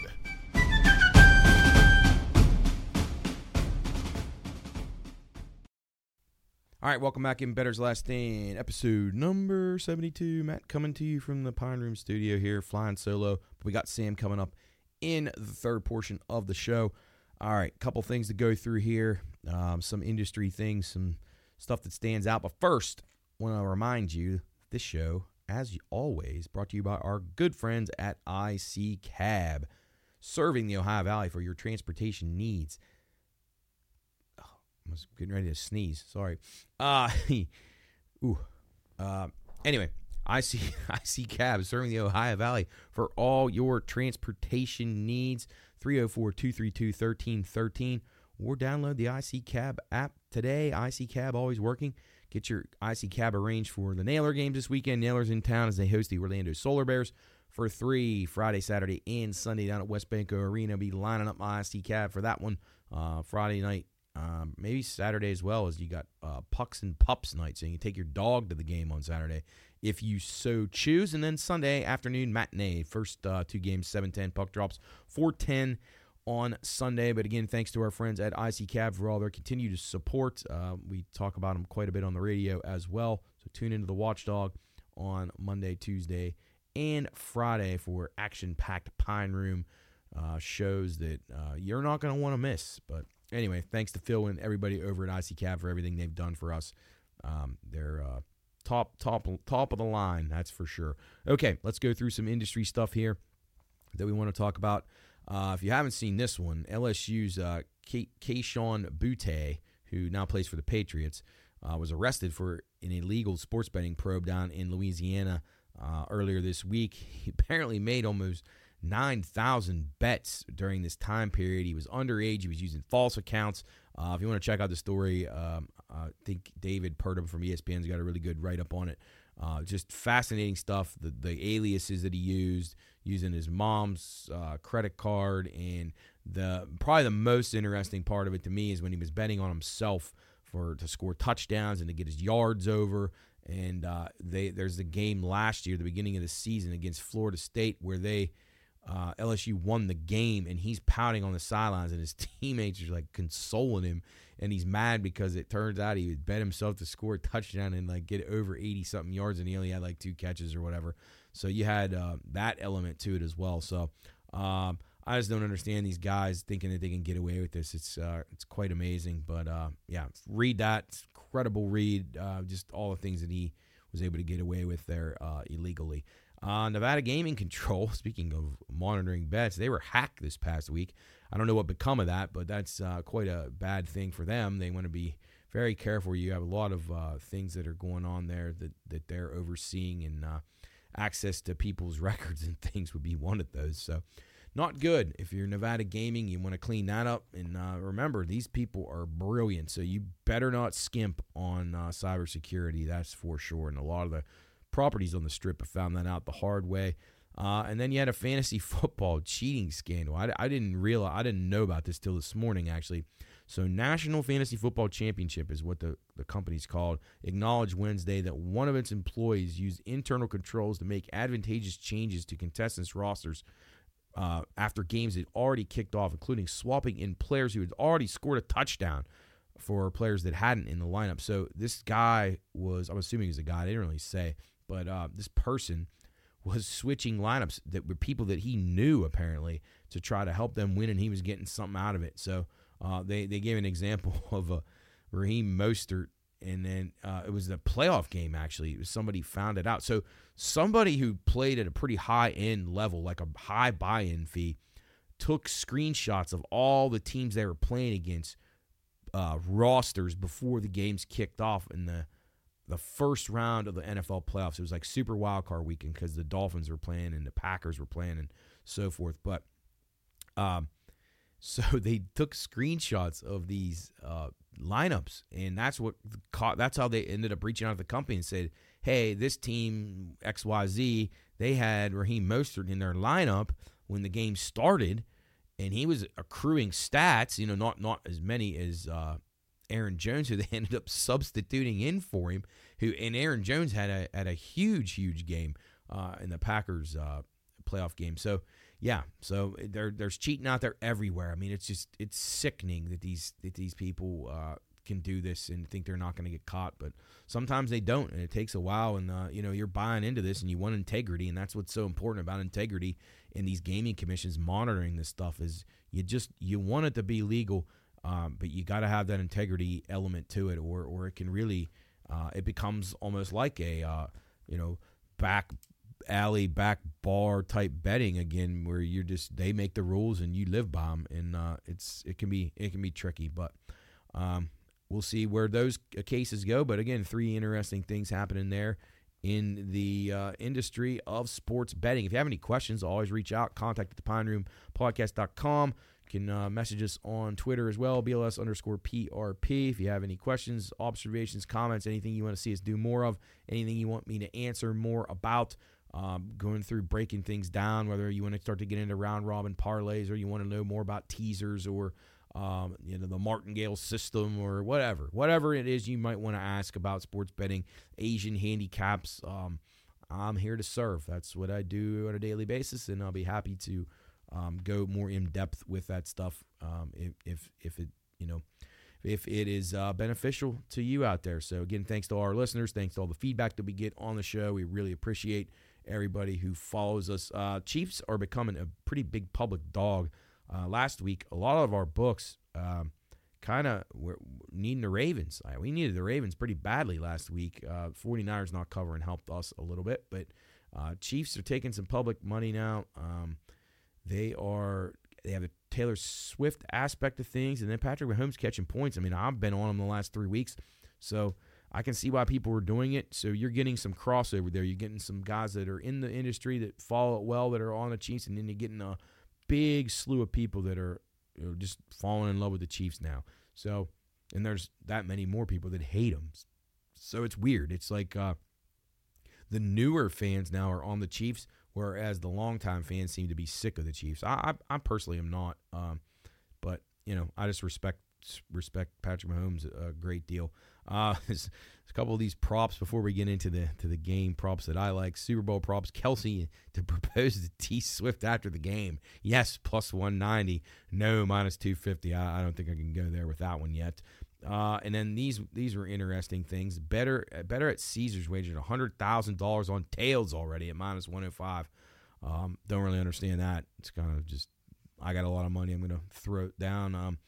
All right, welcome back in Bettor's Last Stand, episode number 72. Matt coming to you from the Pine Room studio here, flying solo. We got Sam coming up in the third portion of the show. All right, couple things to go through here, um, some industry things, some stuff that stands out. But first, want to remind you this show, as always, brought to you by our good friends at IC Cab, serving the Ohio Valley for your transportation needs. Oh, I was getting ready to sneeze. Sorry. Uh, ooh. Uh, anyway, IC IC Cab serving the Ohio Valley for all your transportation needs. 304 232 1313 or download the IC Cab app today. IC Cab always working. Get your IC Cab arranged for the Nailer games this weekend. Nailers in town as they host the Orlando Solar Bears for three Friday, Saturday, and Sunday down at WesBanco Arena. Be lining up my IC Cab for that one uh, Friday night, um, maybe Saturday as well, as you got uh, Pucks and Pups night. So you can take your dog to the game on Saturday if you so choose. And then Sunday afternoon matinee. First uh, two games, 710 puck drops, 410 on Sunday. But again, thanks to our friends at IC Cab for all their continued support. Uh, we talk about them quite a bit on the radio as well. So tune into the Watchdog on Monday, Tuesday, and Friday for action packed Pine Room uh, shows that uh, you're not going to want to miss. But anyway, thanks to Phil and everybody over at IC Cab for everything they've done for us. Um, they're uh, top, top, top of the line, that's for sure. Okay, let's go through some industry stuff here that we want to talk about. Uh, if you haven't seen this one, LSU's uh, Kayshon Boutte, who now plays for the Patriots, uh, was arrested for an illegal sports betting probe down in Louisiana uh, earlier this week. He apparently made almost 9,000 bets during this time period. He was underage. He was using false accounts. Uh, if you want to check out the story, um, I think David Purdum from ESPN's got a really good write up on it. Uh, just fascinating stuff. The, the aliases that he used, using his mom's uh, credit card, and the probably the most interesting part of it to me is when he was betting on himself for to score touchdowns and to get his yards over. And uh, they there's the game last year, the beginning of the season against Florida State, where they uh, LSU won the game, and he's pouting on the sidelines, and his teammates are like consoling him, and he's mad because it turns out he would bet himself to score a touchdown and like get over eighty something yards, and he only had like two catches or whatever. So you had uh, that element to it as well. So um, I just don't understand these guys thinking that they can get away with this. It's uh, it's quite amazing. But uh, yeah, read that. Incredible read. Uh, just all the things that he was able to get away with there uh, illegally. Uh, Nevada Gaming Control, speaking of monitoring bets, they were hacked this past week. I don't know what become of that, but that's uh, quite a bad thing for them. They want to be very careful. You have a lot of uh, things that are going on there that, that they're overseeing, and uh, access to people's records and things would be one of those. So, not good. If you're Nevada Gaming, you want to clean that up. And uh, remember, these people are brilliant, so you better not skimp on uh, cybersecurity. That's for sure. And a lot of the properties on the strip have found that out the hard way. Uh, and then you had a fantasy football cheating scandal. I, I didn't realize, I didn't know about this till this morning actually. So, National Fantasy Football Championship is what the, the company's called. Acknowledged Wednesday that one of its employees used internal controls to make advantageous changes to contestants' rosters uh, after games had already kicked off, including swapping in players who had already scored a touchdown for players that hadn't in the lineup. So, this guy was, I'm assuming he's a guy, they didn't really say, but uh, this person was switching lineups that were people that he knew apparently to try to help them win, and he was getting something out of it. So uh, they they gave an example of a Raheem Mostert, and then uh, it was the playoff game. Actually, it was somebody found it out. So somebody who played at a pretty high end level, like a high buy in fee, took screenshots of all the teams they were playing against uh, rosters before the games kicked off in the the first round of the NFL playoffs. It was like super wild card weekend because the Dolphins were playing and the Packers were playing and so forth. But um, so they took screenshots of these uh, lineups, and that's what caught. That's how they ended up reaching out to the company and said, "Hey, this team X Y Z, they had Raheem Mostert in their lineup when the game started." and he was accruing stats, you know, not not as many as uh, Aaron Jones, who they ended up substituting in for him. Who and Aaron Jones had a had a huge huge game uh, in the Packers uh, playoff game. So yeah, so there there's cheating out there everywhere. I mean, it's just it's sickening that these that these people uh, can do this and think they're not going to get caught, but sometimes they don't, and it takes a while. And uh, you know, you're buying into this, and you want integrity, and that's what's so important about integrity in these gaming commissions monitoring this stuff is you just you want it to be legal, um, but you got to have that integrity element to it, or or it can really uh, it becomes almost like a uh, you know back alley back bar type betting again where you're just they make the rules and you live by them and uh, it's it can be it can be tricky but um, we'll see where those cases go but again three interesting things happening there in the uh, industry of sports betting. If you have any questions, always reach out. Contact at the Pine Room Podcast.com. You can uh, message us on Twitter as well, BLS underscore PRP. If you have any questions, observations, comments, anything you want to see us do more of, anything you want me to answer more about, um, going through breaking things down, whether you want to start to get into round robin parlays or you want to know more about teasers or um, you know, the martingale system or whatever, whatever it is you might want to ask about sports betting, Asian handicaps. Um, I'm here to serve. That's what I do on a daily basis, and I'll be happy to um, go more in depth with that stuff um, if, if if it you know if it is uh, beneficial to you out there. So again, thanks to all our listeners. Thanks to all the feedback that we get on the show. We really appreciate everybody who follows us. Uh, Chiefs are becoming a pretty big public dog uh, last week, a lot of our books um, kind of were needing the Ravens. We needed the Ravens pretty badly last week. Uh, 49ers not covering helped us a little bit, but uh, Chiefs are taking some public money now. Um, they are they have a Taylor Swift aspect of things, and then Patrick Mahomes catching points. I mean, I've been on him the last three weeks, so I can see why people were doing it. So you're getting some crossover there. You're getting some guys that are in the industry that follow it well, that are on the Chiefs, and then you're getting a big slew of people that are you know, just falling in love with the Chiefs now. So, and there's that many more people that hate them. So it's weird. It's like uh, the newer fans now are on the Chiefs, whereas the longtime fans seem to be sick of the Chiefs. I, I, I personally am not, um, but you know, I just respect respect Patrick Mahomes a great deal. Uh, there's, a couple of these props before we get into the to the game props that I like. Super Bowl props. Kelce to propose to T Swift after the game. Yes, plus 190. No, minus 250. I, I don't think I can go there with that one yet. Uh, and then these these were interesting things. Better better at Caesars wagered hundred thousand dollars on tails already at minus 105. Um, don't really understand that. It's kind of just I got a lot of money. I'm going to throw it down. Um,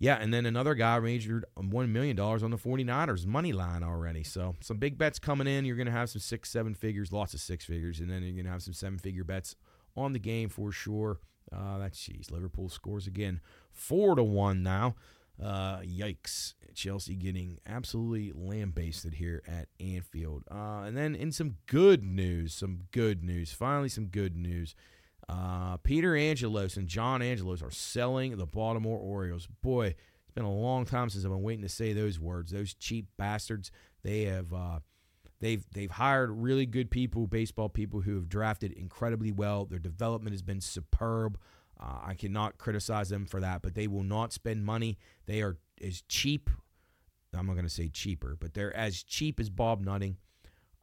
yeah, and then another guy wagered $1 million on the 49ers money line already. So some big bets coming in. You're going to have some six, seven figures, lots of six figures, and then you're going to have some seven figure bets on the game for sure. Uh, that's jeez. Liverpool scores again, four to one now. Uh, yikes! Chelsea getting absolutely lambasted here at Anfield. Uh, and then in some good news, some good news. Finally, some good news. Uh, Peter Angelos and John Angelos are selling the Baltimore Orioles. Boy, it's been a long time since I've been waiting to say those words. Those cheap bastards. They have uh, they've they've hired really good people, baseball people who have drafted incredibly well. Their development has been superb. Uh, I cannot criticize them for that, but they will not spend money. They are as cheap. I'm not going to say cheaper, but they're as cheap as Bob Nutting.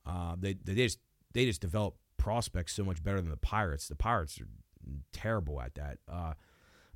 Uh, they they just they just develop prospects so much better than the Pirates. The Pirates are terrible at that. Uh,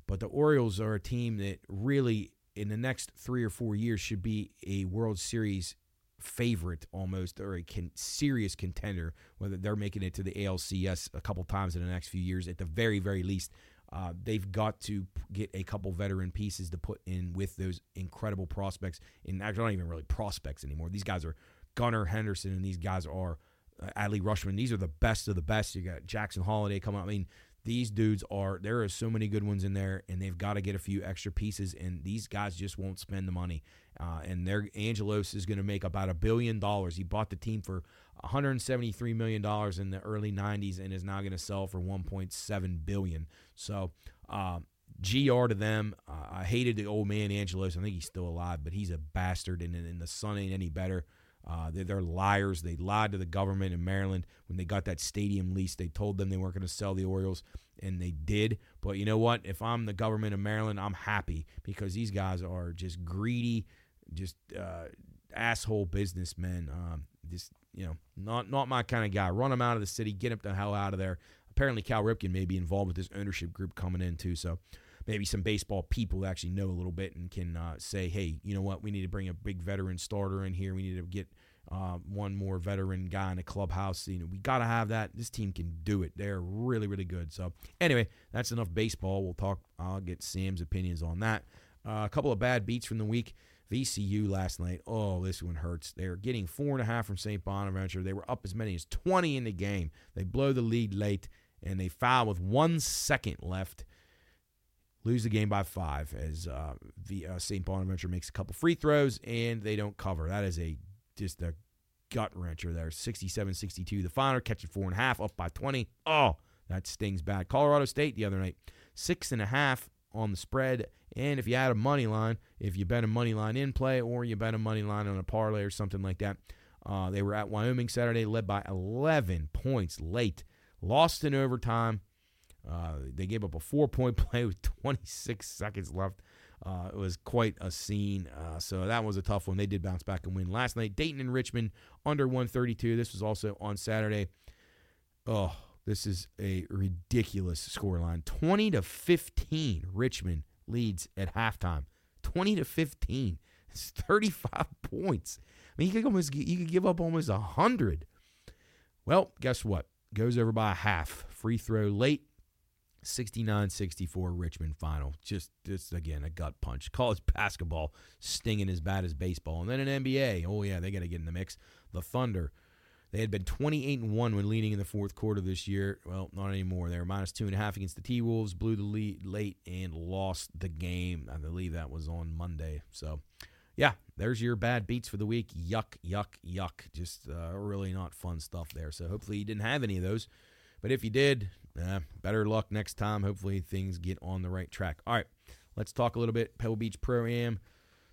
but the Orioles are a team that really, in the next three or four years, should be a World Series favorite almost or a con- serious contender, whether they're making it to the ALCS a couple times in the next few years, at the very, very least. Uh, they've got to get a couple veteran pieces to put in with those incredible prospects. And actually, not even really prospects anymore. These guys are Gunnar Henderson, and these guys are uh, Adley Rutschman. These are the best of the best. You got Jackson Holliday coming. I mean, these dudes are there are so many good ones in there and they've got to get a few extra pieces and these guys just won't spend the money uh, and their angelos is going to make about a billion dollars he bought the team for 173 million dollars in the early 90s and is now going to sell for 1.7 billion so uh, gr to them uh, i hated the old man angelos i think he's still alive but he's a bastard and, and the son ain't any better uh, they're, they're, liars. They lied to the government in Maryland when they got that stadium lease. They told them they weren't going to sell the Orioles, and they did. But you know what? If I'm the government of Maryland, I'm happy because these guys are just greedy, just uh, asshole businessmen. Um, just you know, not not my kind of guy. Run them out of the city. Get them the hell out of there. Apparently, Cal Ripken may be involved with this ownership group coming in too. So maybe some baseball people actually know a little bit and can uh, say, hey, you know what, we need to bring a big veteran starter in here. We need to get uh, one more veteran guy in the clubhouse. You know, we got to have that. This team can do it. They're really, really good. So anyway, that's enough baseball. We'll talk. I'll get Sam's opinions on that. Uh, a couple of bad beats from the week. VCU last night. Oh, this one hurts. They're getting four and a half from St. Bonaventure. They were up as many as 20 in the game. They blow the lead late, and they foul with one second left lose the game by five as uh, the uh, St. Bonaventure makes a couple free throws and they don't cover. That is a just a gut wrencher there. 67-62. The final catching four and a half up by 20. Oh, that stings bad. Colorado State the other night, six and a half on the spread. And if you add a money line, if you bet a money line in play or you bet a money line on a parlay or something like that, uh, they were at Wyoming Saturday, led by 11 points late, lost in overtime. Uh, they gave up a four point play with 26 seconds left. Uh, it was quite a scene. Uh, so that was a tough one. They did bounce back and win last night. Dayton and Richmond under 132. This was also on Saturday. Oh, this is a ridiculous scoreline. 20 to 15. Richmond leads at halftime. 20 to 15. It's 35 points. I mean, you could almost you could give up almost 100. Well, guess what? Goes over by a half. Free throw late. 69 64 Richmond final. Just, just again, a gut punch. College basketball stinging as bad as baseball. And then an NBA. Oh, yeah, they got to get in the mix. The Thunder. They had been 28 and 1 when leading in the fourth quarter this year. Well, not anymore. They were minus two and a half against the T Wolves, blew the lead late, and lost the game. I believe that was on Monday. So, yeah, there's your bad beats for the week. Yuck, yuck, yuck. Just uh, really not fun stuff there. So, hopefully, you didn't have any of those. But if you did, eh, better luck next time. Hopefully things get on the right track. All right, let's talk a little bit Pebble Beach Pro Am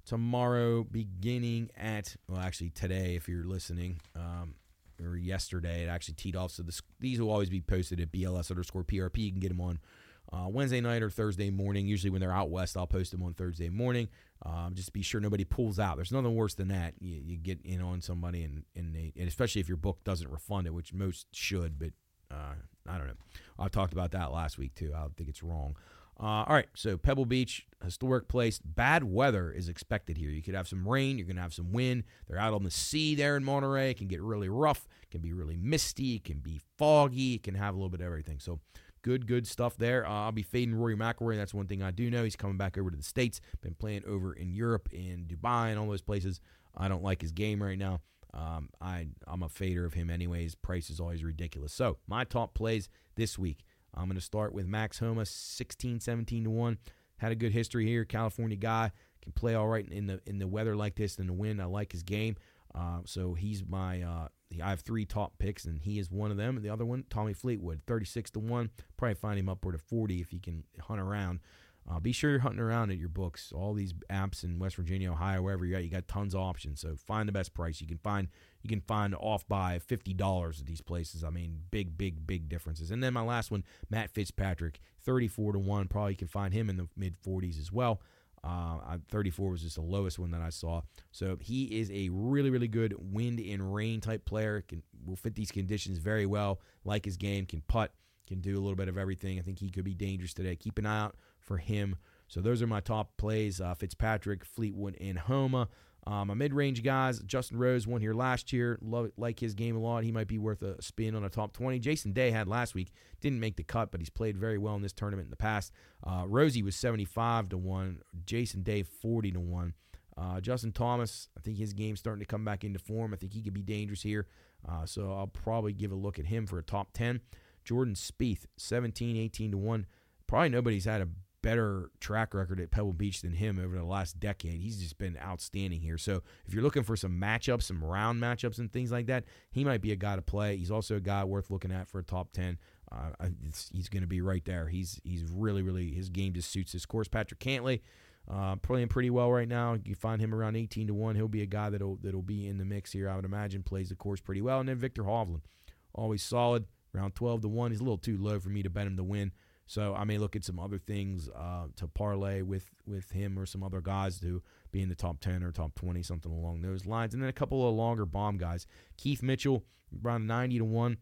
tomorrow, beginning at well, actually today, if you're listening, um, or yesterday. It actually teed off. So this, these will always be posted at BLS underscore PRP. You can get them on uh, Wednesday night or Thursday morning. Usually when they're out west, I'll post them on Thursday morning. Um, just be sure nobody pulls out. There's nothing worse than that. You, you get in on somebody, and, and, they, and especially if your book doesn't refund it, which most should, but uh, I don't know. I talked about that last week too. I think it's wrong. Uh, all right, so Pebble Beach, historic place. Bad weather is expected here. You could have some rain. You're going to have some wind. They're out on the sea there in Monterey. It can get really rough. It can be really misty. It can be foggy. It can have a little bit of everything. So good, good stuff there. Uh, I'll be fading Rory McIlroy. That's one thing I do know. He's coming back over to the States. Been playing over in Europe, in Dubai, and all those places. I don't like his game right now. Um, I I'm a fader of him anyways. Price is always ridiculous. So my top plays this week. I'm going to start with Max Homa, 16, 17 to one. Had a good history here. California guy can play all right in the in the weather like this in the wind. I like his game. Uh, so he's my. Uh, I have three top picks, and he is one of them. The other one, Tommy Fleetwood, 36 to one. Probably find him upward of 40 if he can hunt around. Uh, be sure you're hunting around at your books. All these apps in West Virginia, Ohio, wherever you're at, you got tons of options. So find the best price. You can find you can find off by fifty dollars at these places. I mean, big, big, big differences. And then my last one, Matt Fitzpatrick, thirty-four to one. Probably you can find him in the mid forties as well. Uh, 34 was just the lowest one that I saw. So he is a really, really good wind and rain type player. Can will fit these conditions very well. Like his game, can putt, can do a little bit of everything. I think he could be dangerous today. Keep an eye out for him. So those are my top plays: uh, Fitzpatrick, Fleetwood, and Homa. Um, my mid-range guys, Justin Rose won here last year. Love like his game a lot. He might be worth a spin on a top 20. Jason Day had last week, didn't make the cut, but he's played very well in this tournament in the past. Uh, Rosie was 75 to one. Jason Day 40 to one. Uh, Justin Thomas, I think his game's starting to come back into form. I think he could be dangerous here. Uh, so I'll probably give a look at him for a top 10. Jordan Spieth, 17, 18 to 1. Probably nobody's had a better track record at Pebble Beach than him over the last decade. He's just been outstanding here. So if you're looking for some matchups, some round matchups and things like that, he might be a guy to play. He's also a guy worth looking at for a top 10. Uh, he's going to be right there. He's he's really, really, his game just suits his course. Patrick Cantlay, uh, playing pretty well right now. You find him around 18 to 1. He'll be a guy that'll, that'll be in the mix here, I would imagine, plays the course pretty well. And then Viktor Hovland, always solid, around 12 to 1. He's a little too low for me to bet him to win. So I may look at some other things uh, to parlay with with him or some other guys to be in the top ten or top twenty, something along those lines. And then a couple of longer bomb guys. Keith Mitchell, around ninety to one,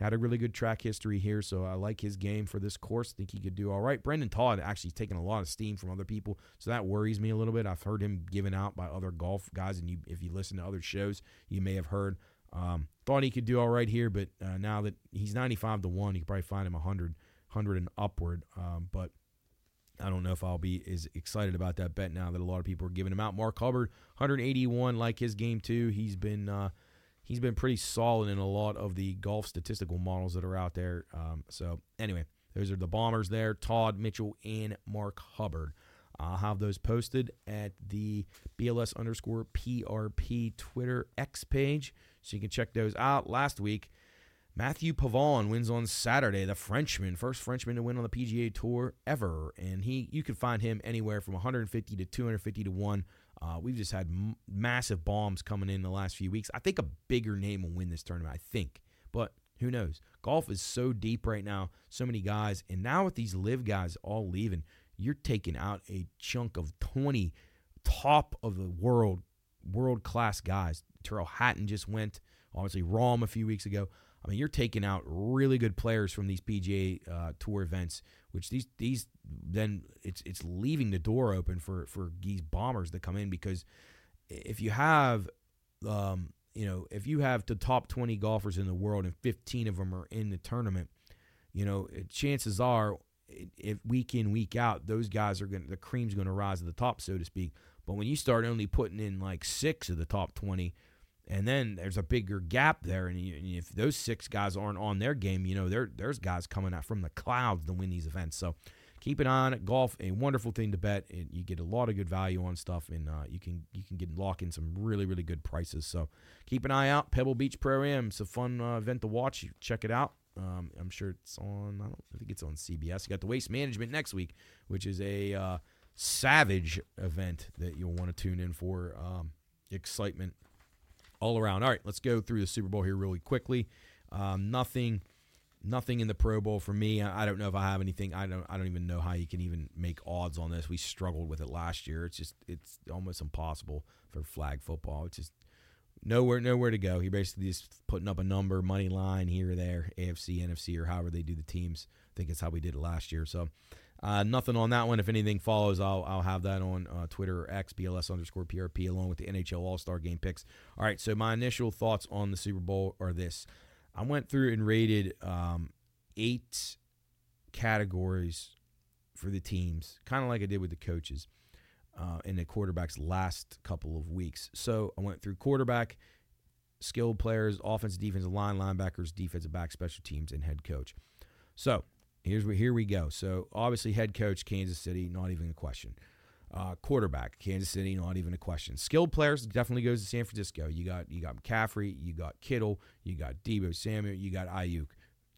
had a really good track history here, so I like his game for this course. Think he could do all right. Brendon Todd actually taking a lot of steam from other people, so that worries me a little bit. I've heard him given out by other golf guys, and you, if you listen to other shows, you may have heard. Um, thought he could do all right here, but uh, now that he's 95 to 1, you could probably find him 100 100 and upward. Um, but I don't know if I'll be as excited about that bet now that a lot of people are giving him out. Mark Hubbard, 181, like his game too. He's been uh, he's been pretty solid in a lot of the golf statistical models that are out there. Um, so anyway, those are the bombers there: Todd Mitchell and Mark Hubbard. I'll have those posted at the BLS underscore PRP Twitter X page, so you can check those out. Last week, Matthieu Pavon wins on Saturday. The Frenchman, first Frenchman to win on the PGA Tour ever, and he you can find him anywhere from 150 to 250 to one. Uh, we've just had m- massive bombs coming in the last few weeks. I think a bigger name will win this tournament. I think, but who knows? Golf is so deep right now, so many guys, and now with these live guys all leaving, you're taking out a chunk of 20 top of the world, world class guys. Tyrrell Hatton just went. Obviously, Rahm a few weeks ago. I mean, you're taking out really good players from these PGA uh, Tour events, which these these then it's it's leaving the door open for for these bombers to come in because if you have um, you know if you have the top 20 golfers in the world and 15 of them are in the tournament, you know chances are if week in week out those guys are going the cream's going to rise to the top so to speak. But when you start only putting in like six of the top 20 and then there's a bigger gap there. And if those six guys aren't on their game, you know, there there's guys coming out from the clouds to win these events. So keep an eye on it. Golf, a wonderful thing to bet. And you get a lot of good value on stuff, and uh, you can you can get lock in some really really good prices. So keep an eye out. Pebble Beach Pro Am. It's a fun uh, event to watch. Check it out. Um, I'm sure it's on. I don't I think it's on CBS. You got the Waste Management next week, which is a uh, savage event that you'll want to tune in for. Um, excitement all around. All right, let's go through the Super Bowl here really quickly. Um, nothing, nothing in the Pro Bowl for me. I, don't know if I have anything. I don't. I don't even know how you can even make odds on this. We struggled with it last year. It's just it's almost impossible for flag football. It's just nowhere nowhere to go. He basically just putting up a number, money line here or there, AFC, NFC, or however they do the teams. I think it's how we did it last year. So uh, nothing on that one. If anything follows, I'll, I'll have that on uh, Twitter or X, BLS underscore PRP, along with the NHL All Star game picks. All right, so my initial thoughts on the Super Bowl are this I went through and rated um, eight categories for the teams, kind of like I did with the coaches uh, and the quarterbacks last couple of weeks. So I went through quarterback, skilled players, offensive, defensive line, linebackers, defensive back, special teams, and head coach. So Here's where here we go. So obviously, head coach Kansas City, not even a question. Uh, quarterback Kansas City, not even a question. Skilled players definitely goes to San Francisco. You got you got McCaffrey, you got Kittle, you got Deebo Samuel, you got Aiyuk.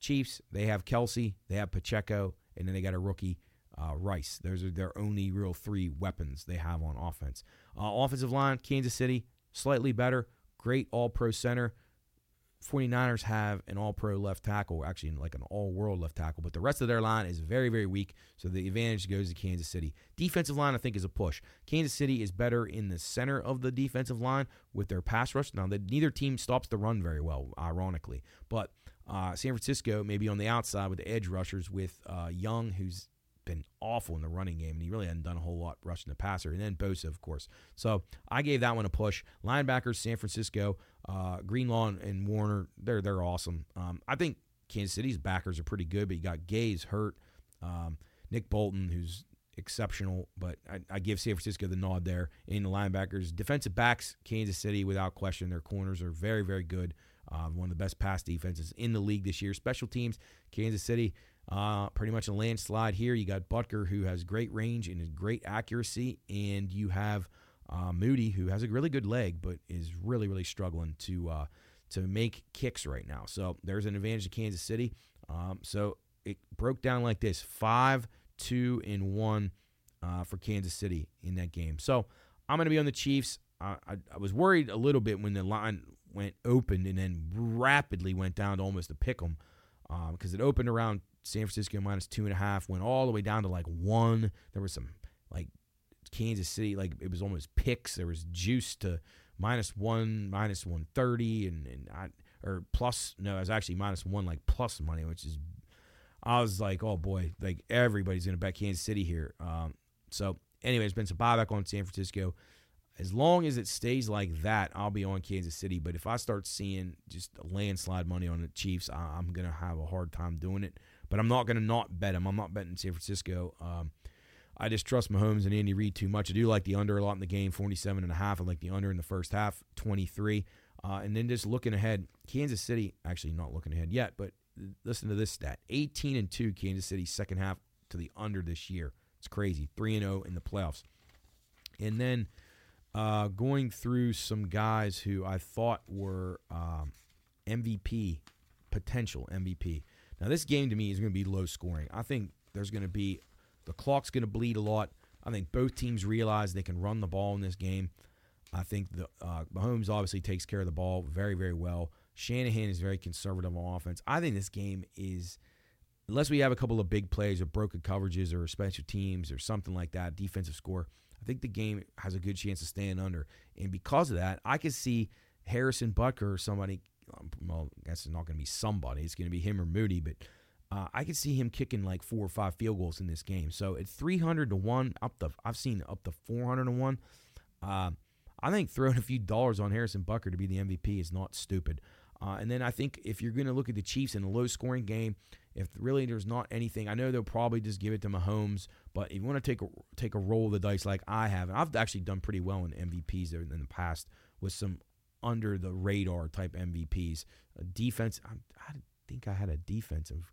Chiefs they have Kelce, they have Pacheco, and then they got a rookie uh, Rice. Those are their only real three weapons they have on offense. Uh, offensive line Kansas City slightly better, great All Pro center. 49ers have an all pro left tackle, actually like an all world left tackle, but the rest of their line is very, very weak. So the advantage goes to Kansas City. Defensive line, I think, is a push. Kansas City is better in the center of the defensive line with their pass rush. Now, the, neither team stops the run very well, ironically. But uh, San Francisco, maybe on the outside with the edge rushers with uh, Young, who's been awful in the running game, and he really hadn't done a whole lot rushing the passer. And then Bosa, of course. So I gave that one a push. Linebackers, San Francisco, uh, Greenlaw and Warner, they're they're awesome. Um, I think Kansas City's backers are pretty good, but you got Gay's hurt, um, Nick Bolton, who's exceptional, but I, I, give San Francisco the nod there. In the linebackers, defensive backs, Kansas City, without question, their corners are very, very good. Uh, one of the best pass defenses in the league this year. Special teams, Kansas City, uh, pretty much a landslide here. You got Butker, who has great range and great accuracy, and you have uh, Moody, who has a really good leg, but is really, really struggling to uh, to make kicks right now. So there's an advantage to Kansas City. Um, so it broke down like this: five, two, and one uh, for Kansas City in that game. So I'm going to be on the Chiefs. I, I, I was worried a little bit when the line went open and then rapidly went down to almost a pick 'em because um, it opened around San Francisco minus two and a half, went all the way down to like one. There was some like Kansas City, like it was almost picks. There was juice to minus one, minus one thirty, and and I or plus no, it was actually minus one like plus money, which is I was like, oh boy, like everybody's gonna bet Kansas City here. Um, so anyway, it's been some buyback on San Francisco. As long as it stays like that, I'll be on Kansas City. But if I start seeing just landslide money on the Chiefs, I'm gonna have a hard time doing it. But I'm not gonna not bet them. I'm not betting San Francisco. Um, I just trust Mahomes and Andy Reid too much. I do like the under a lot in the game, 47 and a half. I like the under in the first half, 23. Uh, and then just looking ahead, Kansas City, actually not looking ahead yet, but listen to this stat 18 and 2 Kansas City second half to the under this year. It's crazy. 3 and 0 in the playoffs. And then uh, going through some guys who I thought were um, MVP, potential MVP. Now, this game to me is going to be low scoring. I think there's going to be, the clock's going to bleed a lot. I think both teams realize they can run the ball in this game. I think the uh, Mahomes obviously takes care of the ball very, very well. Shanahan is very conservative on offense. I think this game is, unless we have a couple of big plays or broken coverages or special teams or something like that, defensive score, I think the game has a good chance of staying under. And because of that, I could see Harrison Butker or somebody, um, well, I guess it's not going to be somebody, it's going to be him or Moody, but uh, I could see him kicking like four or five field goals in this game. So at 300 to 1, up to, I've seen up to 400 to 1. Uh, I think throwing a few dollars on Harrison Butker to be the MVP is not stupid. Uh, and then I think if you're going to look at the Chiefs in a low scoring game, if really there's not anything, I know they'll probably just give it to Mahomes. But if you want to take a, take a roll of the dice like I have, and I've actually done pretty well in MVPs in the past with some under the radar type MVPs. Defense, I, I think I had a defensive.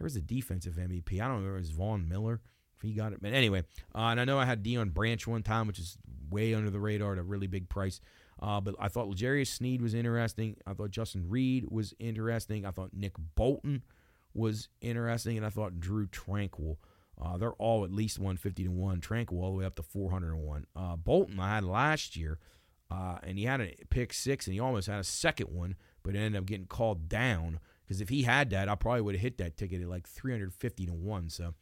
There was a defensive MVP. I don't remember. It was Von Miller. If he got it, but anyway, uh, and I know I had Deion Branch one time, which is way under the radar at a really big price. Uh, but I thought L'Jarius Sneed was interesting. I thought Justin Reid was interesting. I thought Nick Bolton was interesting, and I thought Drue Tranquill. Uh, they're all at least 150 to 1. Tranquill all the way up to 401. Uh, Bolton I had last year, uh, and he had a pick six, and he almost had a second one, but ended up getting called down. Because if he had that, I probably would have hit that ticket at like 350 to 1. So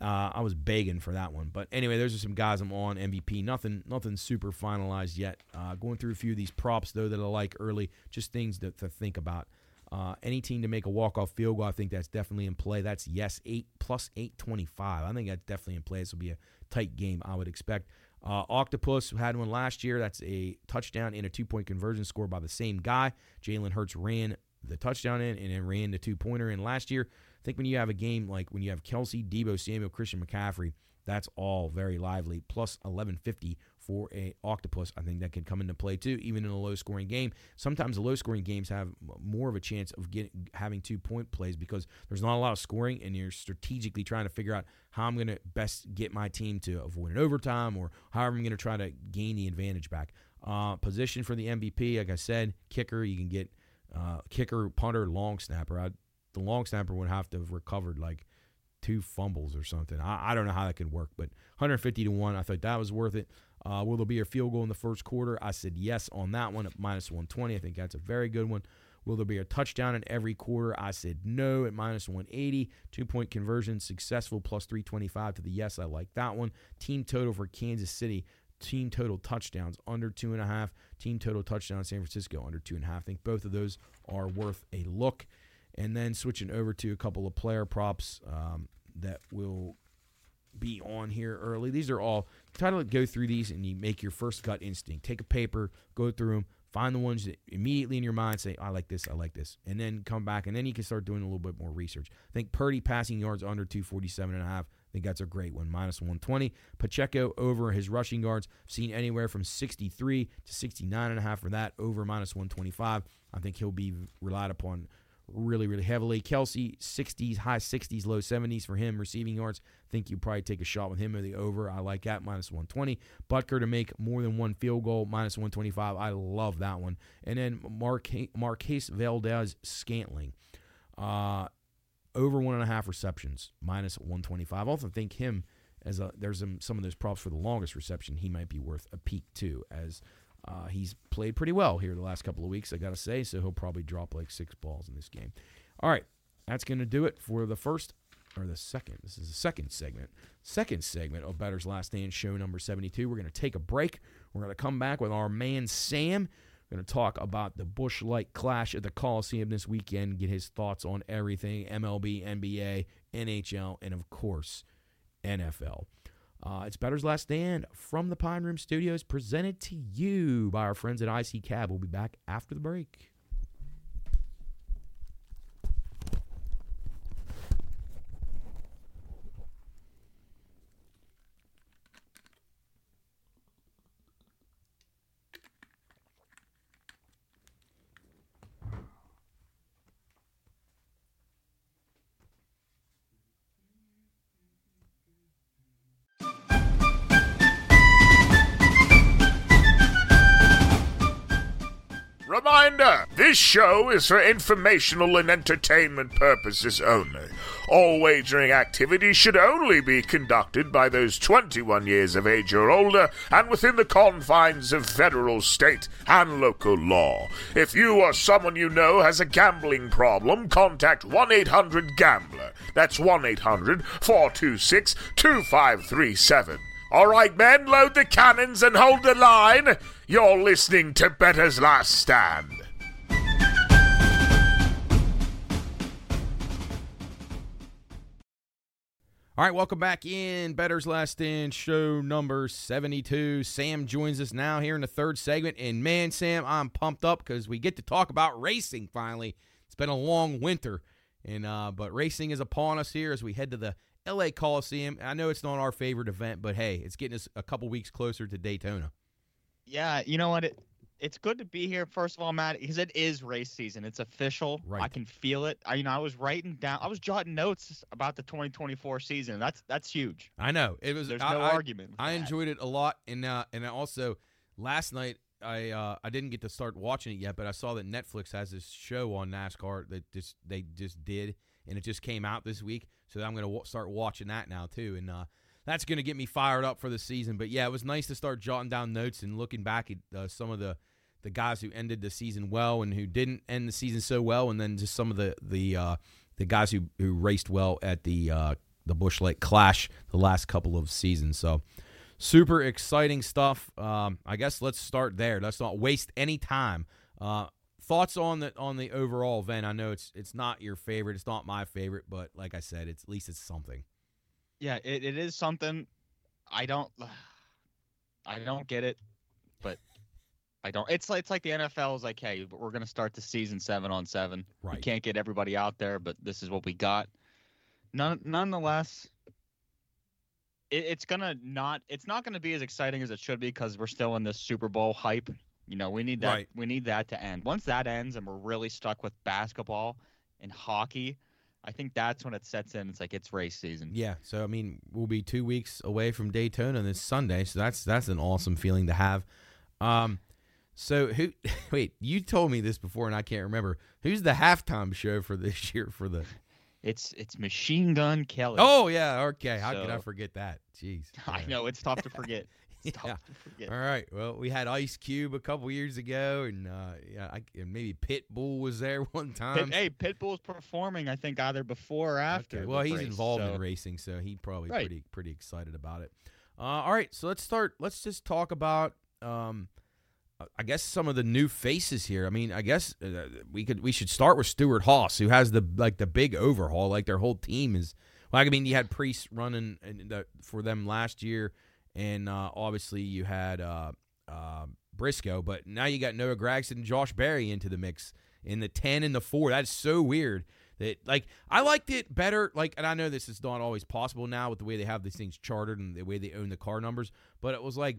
uh, I was begging for that one, but anyway, those are some guys I'm on MVP. Nothing, nothing super finalized yet. Uh, going through a few of these props though that I like early, just things to, to think about. Uh, any team to make a walk off field goal, I think that's definitely in play. That's yes, eight plus eight twenty five. I think that's definitely in play. This will be a tight game, I would expect. Uh, Octopus had one last year. That's a touchdown and a two point conversion score by the same guy. Jalen Hurts ran the touchdown in and then ran the two pointer in last year. I think when you have a game like when you have Kelce, Deebo Samuel, Christian McCaffrey, that's all very lively. Plus 1150 for a octopus. I think that could come into play too, even in a low scoring game. Sometimes the low scoring games have more of a chance of getting having two point plays because there's not a lot of scoring and you're strategically trying to figure out how I'm going to best get my team to avoid an overtime or however I'm going to try to gain the advantage back. Uh, position for the MVP, like I said, kicker, you can get uh, kicker, punter, long snapper. I the long snapper would have to have recovered like two fumbles or something. I, I don't know how that could work, but 150 to 1, I thought that was worth it. Uh, will there be a field goal in the first quarter? I said yes on that one at minus 120. I think that's a very good one. Will there be a touchdown in every quarter? I said no at minus 180. Two point conversion successful plus 325 to the yes. I like that one. Team total for Kansas City. Team total touchdowns under two and a half. Team total touchdowns San Francisco under two and a half. I think both of those are worth a look and then switching over to a couple of player props um, that will be on here early. These are all try to go through these and you make your first gut instinct. Take a paper, go through them, find the ones that immediately in your mind say, I like this, I like this, and then come back and then you can start doing a little bit more research. I think Purdy passing yards under 247 and a half. I think that's a great one, minus 120. Pacheco over his rushing yards, seen anywhere from 63 to 69 and a half for that, over minus 125. I think he'll be relied upon really, really heavily. Kelce, 60s, high 60s, low 70s for him receiving yards. Think you probably take a shot with him or the over. I like that, minus 120. Butker to make more than one field goal, minus 125. I love that one. And then Marque- Marquez Valdes-Scantling. Uh, over one and a half receptions, minus 125. I also think him as a there's some, of those props for the longest reception. He might be worth a peek too, as uh, he's played pretty well here the last couple of weeks. I got to say, so he'll probably drop like six balls in this game. All right, that's going to do it for the first or the second. This is the second segment. Second segment of Bettor's Last Stand, show number 72. We're going to take a break. We're going to come back with our man Sam. We're going to talk about the Busch Light Clash at the Coliseum this weekend, get his thoughts on everything MLB, NBA, NHL, and of course, NFL. Uh, it's Bettor's Last Stand from the Pine Room Studios, presented to you by our friends at IC Cab. We'll be back after the break. This show is for informational and entertainment purposes only. All wagering activities should only be conducted by those 21 years of age or older and within the confines of federal, state, and local law. If you or someone you know has a gambling problem, contact 1 800 Gambler. That's 1 800 426 2537. All right, men, load the cannons and hold the line. You're listening to Bettor's Last Stand. All right, welcome back in Bettor's Last Stand, show number 72. Sam joins us now here in the third segment. And man, Sam, I'm pumped up because we get to talk about racing finally. It's been a long winter, and uh, but racing is upon us here as we head to the LA Coliseum. I know it's not our favorite event, but hey, it's getting us a couple weeks closer to Daytona. Yeah, you know what? It, it's good to be here. First of all, Matt, because it is race season. It's official. Right. I can feel it. I, you know, I was writing down. I was jotting notes about the 2024 season. That's that's huge. I know it was. There's I, no I- argument. I that. enjoyed it a lot, and uh, and I also last night I uh, I didn't get to start watching it yet, but I saw that Netflix has this show on NASCAR that just they just did, and it just came out this week. So I'm gonna w- start watching that now too, and uh, that's gonna get me fired up for the season. But yeah, it was nice to start jotting down notes and looking back at uh, some of the the guys who ended the season well and who didn't end the season so well, and then just some of the the uh, the guys who who raced well at the uh, the Busch Light Clash the last couple of seasons. So super exciting stuff. Um, I guess let's start there. Let's not waste any time. Uh, thoughts on the on the overall event? I know it's it's not your favorite. It's not my favorite, but like I said, it's at least it's something. Yeah, it, it is something. I don't. I don't get it, but I don't. It's like it's like the NFL is like, hey, we're gonna start the season seven on seven. We Right. can't get everybody out there, but this is what we got. None, nonetheless, it, it's gonna not. It's not gonna be as exciting as it should be because we're still in this Super Bowl hype. You know, we need that. Right. We need that to end. Once that ends, and we're really stuck with basketball and hockey, I think that's when it sets in. It's like it's race season. Yeah. So I mean, we'll be two weeks away from Daytona this Sunday, so that's that's an awesome feeling to have. Um, so who? Wait, you told me this before, and I can't remember. Who's the halftime show for this year for the? It's it's Machine Gun Kelly. Oh yeah, okay. How could I forget that? Jeez. I know it's tough to forget. Yeah. tough to forget. All right. Well, we had Ice Cube a couple years ago, and uh, yeah, I, and maybe Pitbull was there one time. Pit, hey, Pitbull's performing. I think either before or after. Okay, Well, he's race, involved so- in racing, so he probably Right. pretty pretty excited about it. Uh, all right, so let's start. Let's just talk about, um, I guess some of the new faces here. I mean, I guess uh, we could we should start with Stewart-Haas, who has the like the big overhaul. Like their whole team is Well, I mean, you had Preece running for them last year, and uh, obviously you had uh, uh, Briscoe, but now you got Noah Gragson and Josh Berry into the mix in the 10 and the 4. That's so weird. That like I liked it better like and I know this is not always possible now with the way they have these things chartered and the way they own the car numbers, but it was like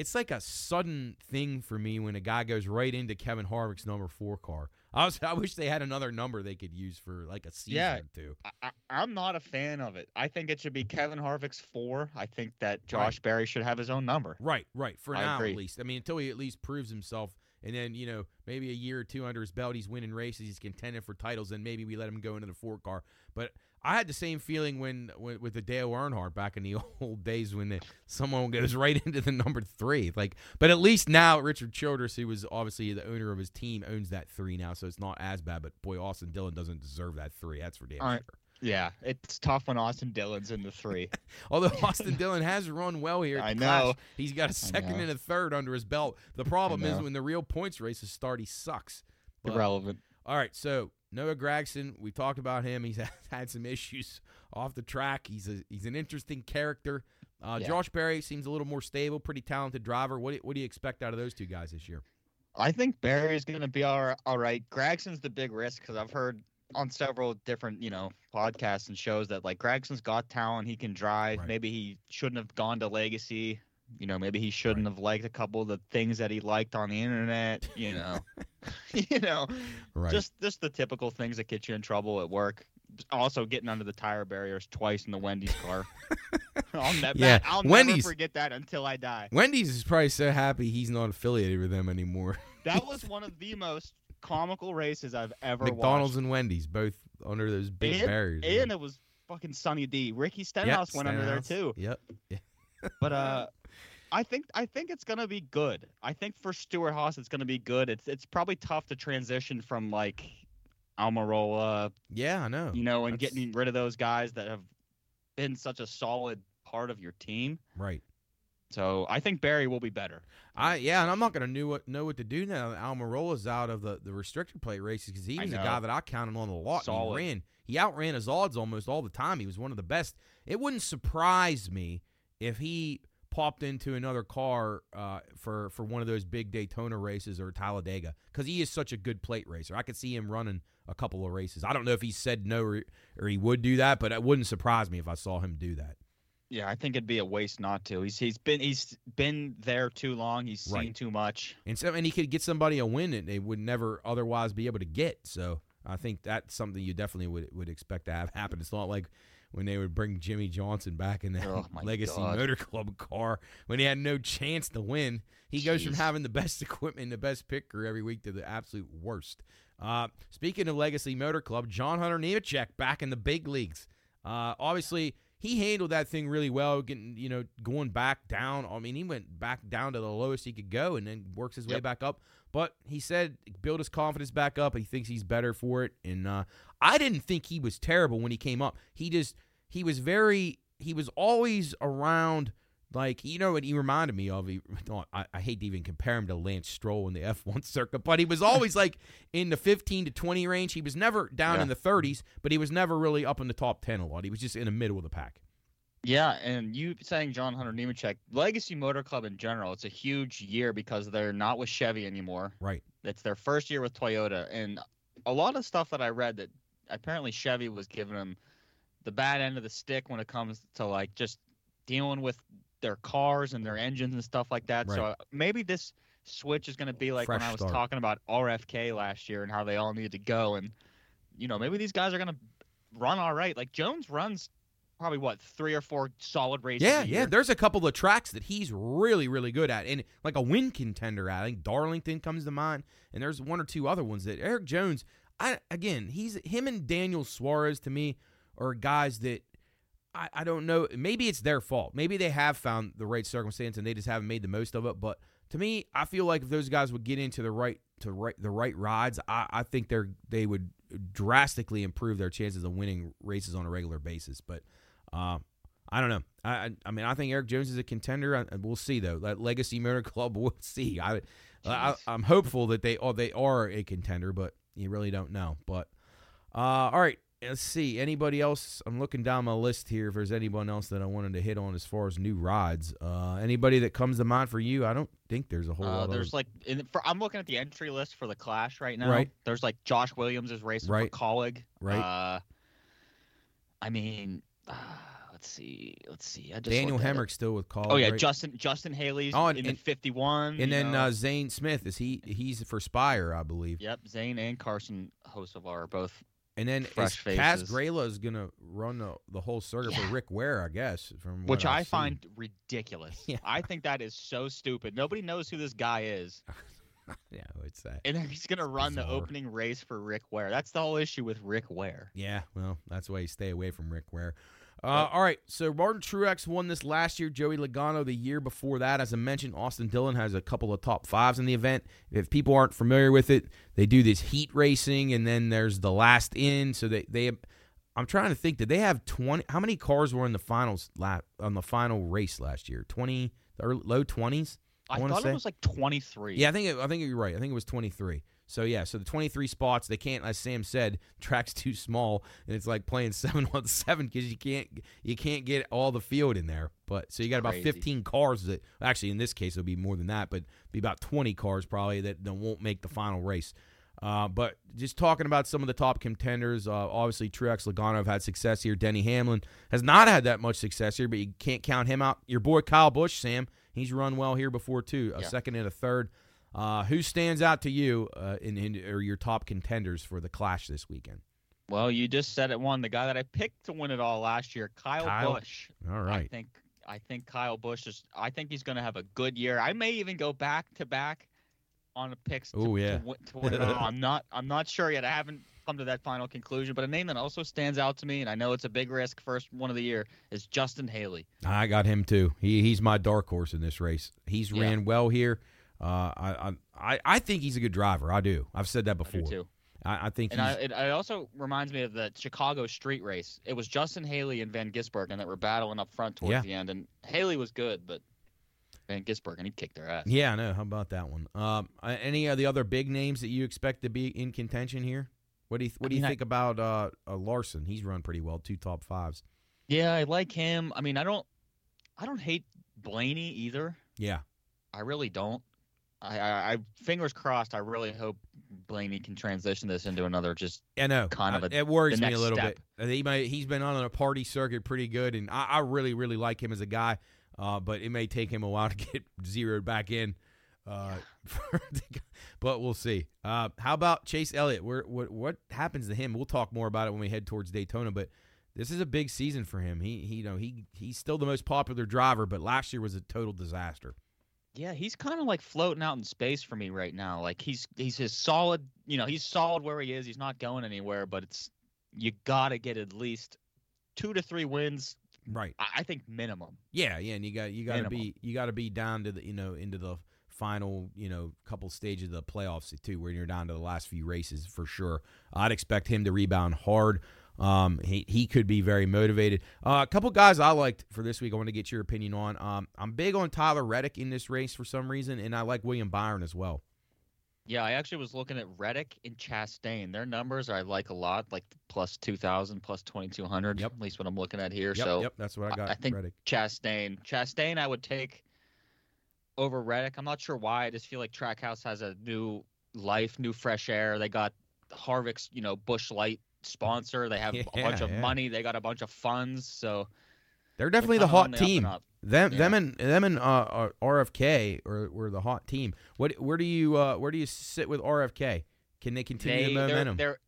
it's like a sudden thing for me when a guy goes right into Kevin Harvick's number 4 car. I was I wish they had another number they could use for like a season Yeah. or two. I, I'm not a fan of it. I think it should be Kevin Harvick's four. I think that Josh Berry should have his own number. Right, right. For I now, agree. at least. I mean, until he at least proves himself, and then you know maybe a year or two under his belt, he's winning races, he's contending for titles, and maybe we let him go into the four car. But I had the same feeling when, when with the Dale Earnhardt back in the old days when the, someone goes right into the number three. Like, but at least now Richard Childress, who was obviously the owner of his team, owns that three now, so it's not as bad. But boy, Austin Dillon doesn't deserve that three. That's for damn right. sure. Yeah, it's tough when Austin Dillon's in the three. Although Austin Dillon has run well here, I know. Clash, he's got a second and a third under his belt. The problem is when the real points races start, he sucks. But- Irrelevant. all right, so Noah Gragson, we talked about him. He's had some issues off the track. He's a he's an interesting character. Uh, Yeah. Josh Berry seems a little more stable, pretty talented driver. What do, what do you expect out of those two guys this year? I think Berry's going to be all right. All right. Gragson's the big risk because I've heard on several different, you know, podcasts and shows that like Gragson's got talent. He can drive. Right. Maybe he shouldn't have gone to Legacy. You know, maybe he shouldn't have liked a couple of the things that he liked on the internet. You know, you know, Right. just just the typical things that get you in trouble at work. Also, getting under the tire barriers twice in the Wendy's car. I'll, ne- Yeah, I'll Wendy's- never forget that until I die. Wendy's is probably so happy he's not affiliated with them anymore. That was one of the most comical races I've ever McDonald's watched. and Wendy's both under those big and, barriers. And it was fucking Sunny D. Ricky Stenhouse went under there too. Yep. But uh I think I think it's gonna be good. I think for Stewart-Haas it's gonna be good. It's it's probably tough to transition from like Almirola, Yeah, I know. you know, and That's- getting rid of those guys that have been such a solid part of your team. Right. So I think Berry will be better. I yeah, and I'm not gonna know what know what to do now. that Almirola's out of the the restrictor plate races because he was a guy that I counted on a lot. Solid. He ran. He outran his odds almost all the time. He was one of the best. It wouldn't surprise me if he popped into another car uh, for for one of those big Daytona races or Talladega because he is such a good plate racer. I could see him running a couple of races. I don't know if he said no or, or he would do that, but it wouldn't surprise me if I saw him do that. Yeah, I think it'd be a waste not to. He's he's been he's been there too long. He's seen Right. too much. And so, and he could get somebody a win that they would never otherwise be able to get. So I think that's something you definitely would would expect to have happen. It's not like when they would bring Jimmie Johnson back in that Oh, Legacy God. Motor Club car when he had no chance to win. He goes from having the best equipment, and the best pit crew every week to the absolute worst. Uh, speaking of Legacy Motor Club, John Hunter Nemechek back in the big leagues. Uh, obviously, he handled that thing really well, getting you know going back down. I mean, he went back down to the lowest he could go, and then works his way Yep. back up. But he said build his confidence back up. He thinks he's better for it, and uh, I didn't think he was terrible when he came up. He just he was very he was always around. Like you know what he reminded me of. He, oh, I, I hate to even compare him to Lance Stroll in the F1 circuit, but he was always like in the 15 to 20 range. He was never down Yeah. in the 30s, but he was never really up in the top 10 a lot. He was just in the middle of the pack. Yeah, and you saying John Hunter Nemechek, Legacy Motor Club in general, it's a huge year because they're not with Chevy anymore. Right. It's their first year with Toyota, and a lot of stuff that I read that apparently Chevy was giving them the bad end of the stick when it comes to like just dealing with their cars and their engines and stuff like that. So Right. uh, maybe this switch is going to be like when I was start. talking about RFK last year and how they all needed to go, and you know maybe these guys are going to run all right. Like Jones runs probably what three or four solid races. Yeah, yeah. There's a couple of tracks that he's really, really good at, and like a win contender. I think Darlington comes to mind, and there's one or two other ones that Erik Jones. I again, he's him and Daniel Suarez to me are guys that I, I don't know. Maybe it's their fault. Maybe they have found the right circumstance and they just haven't made the most of it. But to me, I feel like if those guys would get into the right to right the right rides, I, I think they're they would drastically improve their chances of winning races on a regular basis. But uh, I don't know. I, I mean I think Erik Jones is a contender. I, we'll see though. That Legacy Motor Club, we'll see. I. I'm hopeful that they oh they are a contender, but you really don't know. But uh, all right, let's see. Anybody else? I'm looking down my list here. If there's anyone else that I wanted to hit on as far as new rides, uh, anybody that comes to mind for you? I don't think there's a whole Uh, lot. there's of, like, in, for, I'm looking at the entry list for the Clash right now. Right. There's like Josh Williams is racing Right. for Kaulig. Right. Uh, I mean, uh, let's see, let's see. I just Daniel looked. Hemric still with Kaulig. Oh yeah, right? Justin Justin Haley's Oh, and- in and- the 51. and then uh, Zane Smith is he? He's for Spire, I believe. yep, Zane and Carson Hocevar are both. And then Fresh is Kaz. Grala is gonna run the, the whole circuit Yeah. for Rick Ware, I guess. From Which I seen. find ridiculous. Yeah. I think that is so stupid. Nobody knows who this guy is, yeah, it's that. and then he's gonna run the opening race for Rick Ware. That's the whole issue with Rick Ware. Yeah, well, that's why you stay away from Rick Ware. Uh, all right, so Martin Truex won this last year. Joey Logano the year before that. As I mentioned, Austin Dillon has a couple of top fives in the event. If people aren't familiar with it, they do this heat racing, and then there's the last in. So they they, I'm trying to think. Did they have twenty? How many cars were in the finals lap on the final race last year? Twenty, or low twenties. I, wanna thought say- it was like 23. Yeah, I think it, I think you're right. I think it was 23. So yeah, so the 23 spots they can't, as Sam said, track's too small, and it's like playing seven on seven because you can't you can't get all the field in there. But so you got about 15 cars that actually in this case it'll be more than that, but be about 20 cars probably that, that won't make the final race. Uh, but just talking about some of the top contenders, uh, obviously Truex Logano have had success here. Denny Hamlin has not had that much success here, but you can't count him out. Your boy Kyle Busch, Sam, he's run well here before too, a Yeah. second and a third. Uh, who stands out to you uh, in, in or your top contenders for the Clash this weekend? Well, you just said it. One, the guy that I picked to win it all last year, Kyle, Kyle? Busch. All I think I think Kyle Busch is. I think he's going to have a good year. I may even go back to back on the picks. Oh yeah. To, win- to win it all. I'm not. I'm not sure yet. I haven't come to that final conclusion. But a name that also stands out to me, and I know it's a big risk, first one of the year, is Justin Haley. I got him too. He he's my dark horse in this race. He's Yeah. ran well here. Uh, I, I I think he's a good driver. I do. I've said that I before. too. I, I think And I, it, it also reminds me of the Chicago street race. It was Justin Haley and Van Gisbergen that were battling up front towards Yeah. the end, and Haley was good, but Van Gisbergen he kicked their ass. Yeah, I know. How about that one? Um, any of the other big names that you expect to be in contention here? What do you What do you mean, I- think about uh, uh, Larson? He's run pretty well, two top fives. Yeah, I like him. I mean, I don't, I don't hate Blaney either. Yeah, I really don't. I, I, I fingers crossed. I really hope Blaney can transition this into another just. I know. Kind of a- it worries me a little step. bit. He may, he's been on a party circuit pretty good, and I, I really really like him as a guy. Uh, but it may take him a while to get zeroed back in. Uh, the- but we'll see. Uh, how about Chase Elliott? Where what what happens to him? We'll talk more about it when we head towards Daytona. But this is a big season for him. He he you know he he's still the most popular driver, but last year was a total disaster. Yeah, he's kind of like floating out in space for me right now. Like he's he's his solid. You know, he's solid where he is. He's not going anywhere. But it's you gotta get at least two to three wins. Right. I, I think minimum. Yeah, yeah, and you got you got to be you got to be down to the you know into the final you know couple stages of the playoffs too, where you're down to the last few races for sure. I'd expect him to rebound hard. Um, he he could be very motivated. Uh, a couple guys I liked for this week. I want to get your opinion on. Um, I'm big on Tyler Reddick in this race for some reason, and I like William Byron as well. Yeah, I actually was looking at Reddick and Chastain. Their numbers I like a lot, like plus two thousand, plus twenty two hundred. Yep. At least what I'm looking at here. Yep, so yep, that's what I I- got. I think- Reddick. Chastain. Chastain, I would take over Reddick. I'm not sure why. I just feel like Trackhouse has a new life, new fresh air. They got Harvick's, you know, Busch Light sponsor. They have a bunch of yeah. money. They got a bunch of funds. So They're definitely the hot the team. up. Them, Yeah. them, and them and uh, uh, RFK are were the hot team. What, where do you, uh, where do you sit with RFK? Can they continue they, the they're, momentum? they're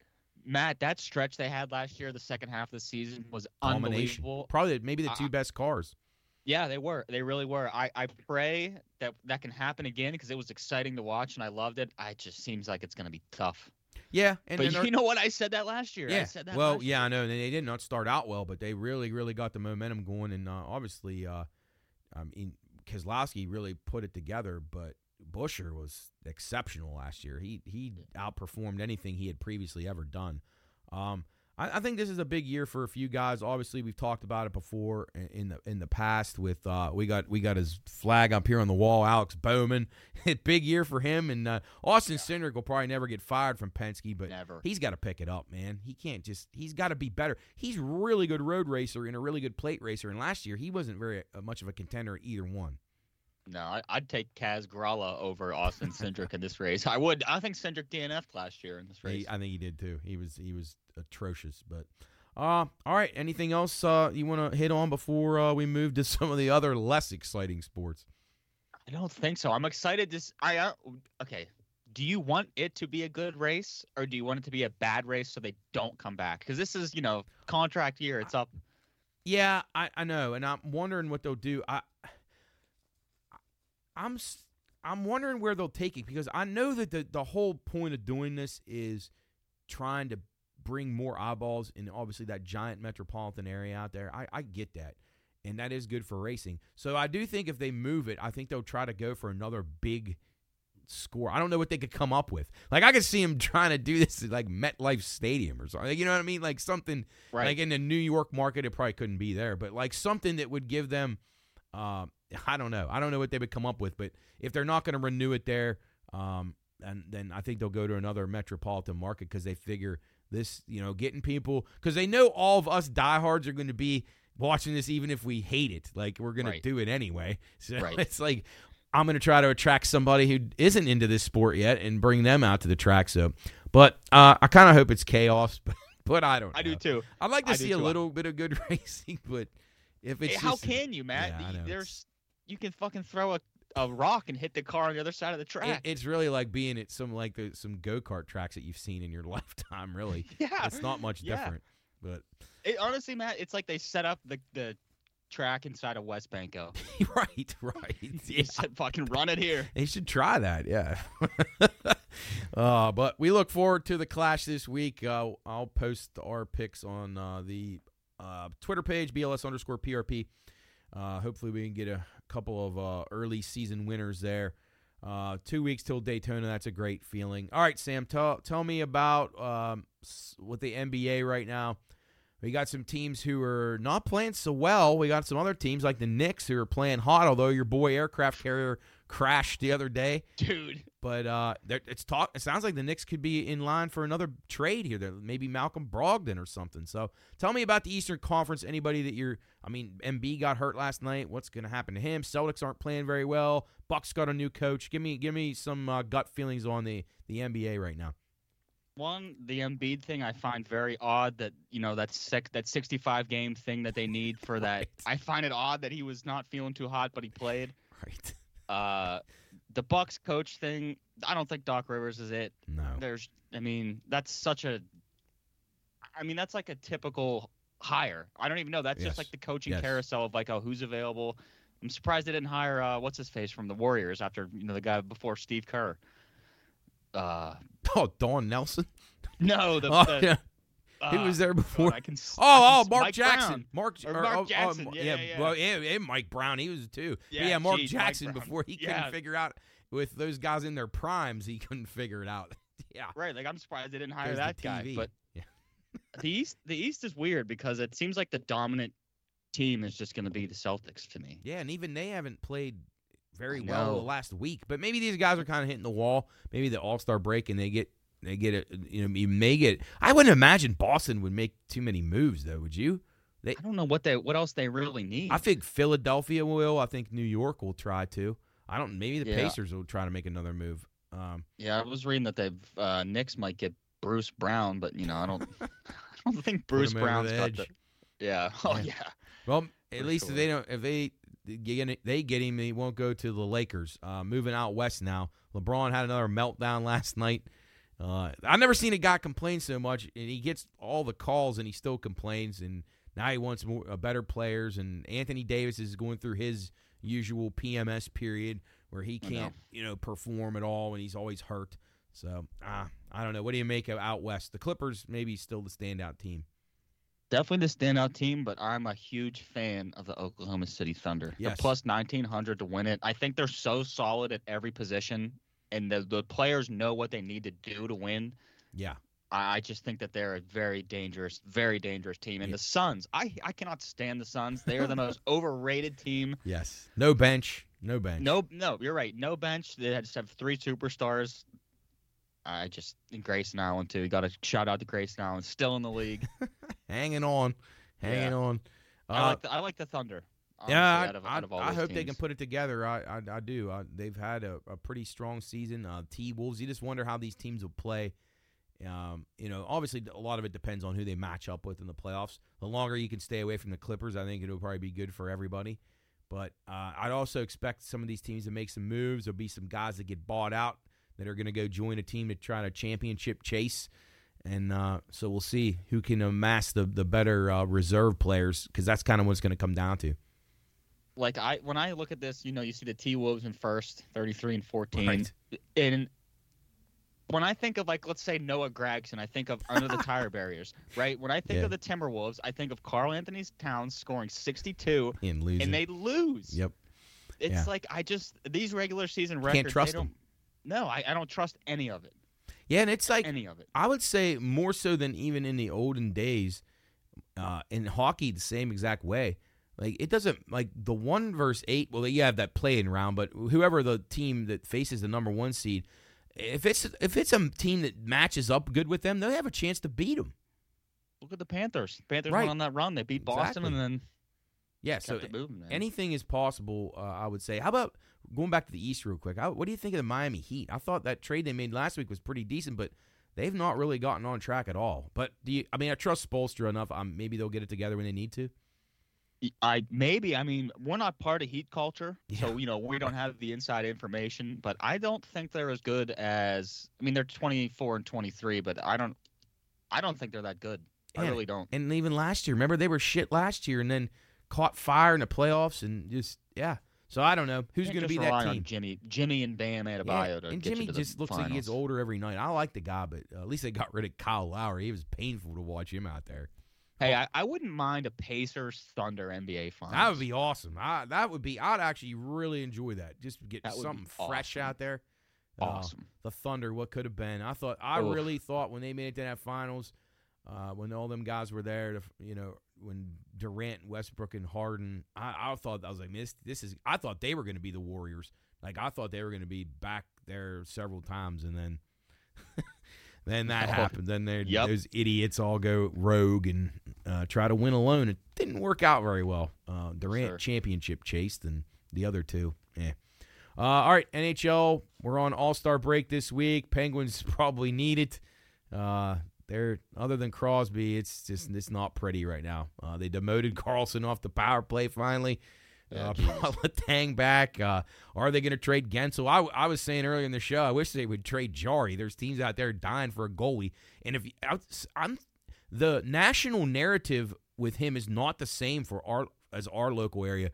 Matt. That stretch they had last year, the second half of the season was unbelievable. Probably maybe the I- two best cars. Yeah, they were. They really were. I, I pray that that can happen again because it was exciting to watch and I loved it. I it just seems like it's going to be tough. Yeah, and, but you know what? I said that last year. I yeah. said that well, yeah, year. I know. and They did not start out well, but they really, really got the momentum going, and uh, obviously, uh, I mean, Keselowski really put it together, but Buescher was exceptional last year. He he outperformed anything he had previously ever done. Um, I, I think this is a big year for a few guys. Obviously, we've talked about it before in- the in the past. With uh, we got we got his flag up here on the wall, Alex Bowman. big year for him, and uh, Austin Cindric will probably never get fired from Penske, but Never. he's got to pick it up, man. He can't just he's got to be better. He's really good road racer and a really good plate racer, and last year he wasn't very uh, much of a contender at either one. No, I, I'd take Kaz Grala over Austin Cindric in this race. I would. I think Cindric DNF'd last year in this race. He, I think he did too. He was he was atrocious. But uh, all right. Anything else uh, you want to hit on before uh, we move to some of the other less exciting sports? I don't think so. I'm excited. To, I uh, okay. Do you want it to be a good race, or do you want it to be a bad race so they don't come back? Because this is, you know, contract year. It's up. Yeah, I, I know, and I'm wondering what they'll do. I I'm I'm wondering where they'll take it because I know that the the whole point of doing this is trying to bring more eyeballs in obviously that giant metropolitan area out there. I, I get that. And that is good for racing. So I do think if they move it, I think they'll try to go for another big score. I don't know what they could come up with. Like I could see them trying to do this at like MetLife Stadium or something. You know what I mean? Like something Right. like in the New York market, it probably couldn't be there, but like something that would give them. Uh, I don't know. I don't know what they would come up with, but if they're not going to renew it there, um, and then I think they'll go to another metropolitan market because they figure this, you know, getting people because they know all of us diehards are going to be watching this even if we hate it. Like we're going Right. to do it anyway. So Right. it's like I'm going to try to attract somebody who isn't into this sport yet and bring them out to the track. So, but uh, I kind of hope it's chaos, but, but I don't. I do too. I'd like to I see a too. little bit of good racing, but if it's Hey, how just- can you, Matt? Yeah, know, There's you can fucking throw a, a rock and hit the car on the other side of the It, track. it's really like being at some like the, some go kart tracks that you've seen in your lifetime. Really, yeah. it's not much Yeah. different. But It, honestly, Matt, it's like they set up the the track inside of West Banco. right, right, yeah. said, fucking run it here. They should try that, yeah. uh, but we look forward to the clash this week. Uh, I'll post our picks on uh, the uh, Twitter page, BLS underscore PRP. Uh, hopefully, we can get a couple of uh, early season winners there. Uh, two weeks till Daytona. That's a great feeling. All right, Sam, tell tell me about um, with the NBA right now. We got some teams who are not playing so well. We got some other teams like the Knicks who are playing hot. Although your boy aircraft carrier crashed the other day, Dude. but uh, it's talk. It sounds like the Knicks could be in line for another trade here. There, maybe Malcolm Brogdon or something. So tell me about the Eastern Conference. Anybody that you're, I mean, MB got hurt last night. What's going to happen to him? Celtics aren't playing very well. Bucks got a new coach. Give me, give me some uh, gut feelings on the the NBA right now. One, the Embiid thing I find very odd that you know that six, that 65 game thing that they need for that. Right. I find it odd that he was not feeling too hot, but he played. Right? Uh, the Bucks coach thing, I don't think Doc Rivers is it. No. There's, I mean, that's such a. I mean, that's like a typical hire. I don't even know. That's Yes. just like the coaching Yes. carousel of like, oh, who's available. I'm surprised they didn't hire uh, what's his face from the Warriors after you know the guy before Steve Kerr. Uh, Oh, Don Nelson. no, the, Oh, the yeah. Uh, He was there before. God, I can, s- I Oh, can oh, Mark Mike Jackson. Brown. Mark, Or Mark oh, oh, Jackson. Mar- Yeah, yeah. Well, yeah, and Mike Brown. He was too. Yeah, yeah, Mark geez, Jackson before he Yeah. couldn't figure out with those guys in their primes, he couldn't figure it out. yeah. Right, like I'm surprised they didn't hire There's that guy. But Yeah. the East, the East is weird because it seems like the dominant team is just going to be the Celtics to me. Yeah, and even they haven't played very well the last week. But maybe these guys are kind of hitting the wall. Maybe the All Star break and they get they get it. You know, you may get. I wouldn't imagine Boston would make too many moves though. Would you? I don't know what they what else they really need. I think Philadelphia will. I think New York will try to. I don't. Maybe the Yeah. Pacers will try to make another move. Um, yeah, I was reading that they've uh, Knicks might get Bruce Brown, but you know I don't I don't think Bruce Brown's the got edge. the yeah oh Yeah. Well, at For least if they don't, if they get they get him, he won't go to the Lakers. Uh, moving out west now. LeBron had another meltdown last night. Uh, I've never seen a guy complain so much, and he gets all the calls, and he still complains. And now he wants more uh, better players. And Anthony Davis is going through his usual PMS period where he can't, you know, perform at all, and he's always hurt. So uh, I don't know. What do you make of out west? The Clippers maybe still the standout team. definitely the standout team, but I'm a huge fan of the Oklahoma City Thunder. Yes. The plus 1900 to win it. I think they're so solid at every position, and the the players know what they need to do to win. Yeah. I I just think that they're a very dangerous, very dangerous team. And Yeah. the Suns, I I cannot stand the Suns. They are the most overrated team. Yes. No bench. No bench. No, no, you're right. No bench. They just have three superstars. I just and Grayson Allen too. You got to shout out to Grayson Allen, still in the league. Hanging on. Hanging Yeah. on. I Uh, like the, I like the Thunder. Honestly, yeah, out of, I, out of I, I hope they can put it together. I I, I do. I, they've had a, a pretty strong season. Uh, T Wolves. You just wonder how these teams will play. Um, you know, obviously a lot of it depends on who they match up with in the playoffs. The longer you can stay away from the Clippers, I think it'll probably be good for everybody. But uh, I'd also expect some of these teams to make some moves. There'll be some guys that get bought out that are going to go join a team to try to championship chase. And uh, so we'll see who can amass the the better uh, reserve players because that's kind of what it's going to come down to. Like I when I look at this, you know, you see the T Wolves in first, 33 and 14. Right. And when I think of like let's say Noah Gragson, I think of under the tire barriers, right? When I think Yeah. of the Timberwolves, I think of Karl-Anthony Towns scoring 62 And losing. and they lose. Yep. It's Yeah. like I just these regular season records trust they don't No, I, I don't trust any of it. Yeah, and it's like Any of it. I would say more so than even in the olden days. Uh, in hockey, the same exact way. Like it doesn't like the one verse eight. Well, you have that playing round, but whoever the team that faces the number one seed, if it's if it's a team that matches up good with them, they'll have a chance to beat them. Look at the Panthers. Panthers Right. went on that run. They beat Boston Exactly. and then Yeah, so moving. Anything is possible. Uh, I would say. How about going back to the East real quick? I, what do you think of the Miami Heat? I thought that trade they made last week was pretty decent, but they've not really gotten on track at all. But do you? I mean, I trust Spoelstra enough. Um, maybe they'll get it together when they need to. I maybe I mean we're not part of Heat culture, so you know we don't have the inside information. But I don't think they're as good as I mean they're 24 and 23, but I don't I don't think they're that good. I really don't. And even last year, remember they were shit last year, and then caught fire in the playoffs, and just yeah. So I don't know who's going to be that team. Jimmy, Jimmy and Bam Adebayo Yeah, to and Jimmy you to the just looks like he gets older every night. I like the guy, but uh, at least they got rid of Kyle Lowry. It was painful to watch him out there. Hey, I, I wouldn't mind a Pacers Thunder NBA finals. That would be awesome. I, that would be. I'd actually really enjoy that. Just get That something fresh awesome. out there. Uh, awesome. the Thunder, what could have been? I thought. I Oof. really thought when they made it to that finals, uh, when all them guys were there, to, you know, when Durant, Westbrook, and Harden, I, I thought I was like, this, this is. I thought they were going to be the Warriors. Like I thought they were going to be back there several times, and then. Then that Oh, happened. Then they yep. those idiots all go rogue and uh, try to win alone. It didn't work out very well. Uh, Durant Sure. championship chased, and the other two, yeah. Uh, all right, NHL. We're on All Star break this week. Penguins probably need it. Uh, they're other than Crosby, it's just it's not pretty right now. Uh, they demoted Karlsson off the power play finally. Yeah, Uh, Jesus. brought Letang back. Uh, are they going to trade Guentzel? I, I was saying earlier in the show, I wish they would trade Jarry. There's teams out there dying for a goalie, and if I- I'm the national narrative with him is not the same for our as our local area.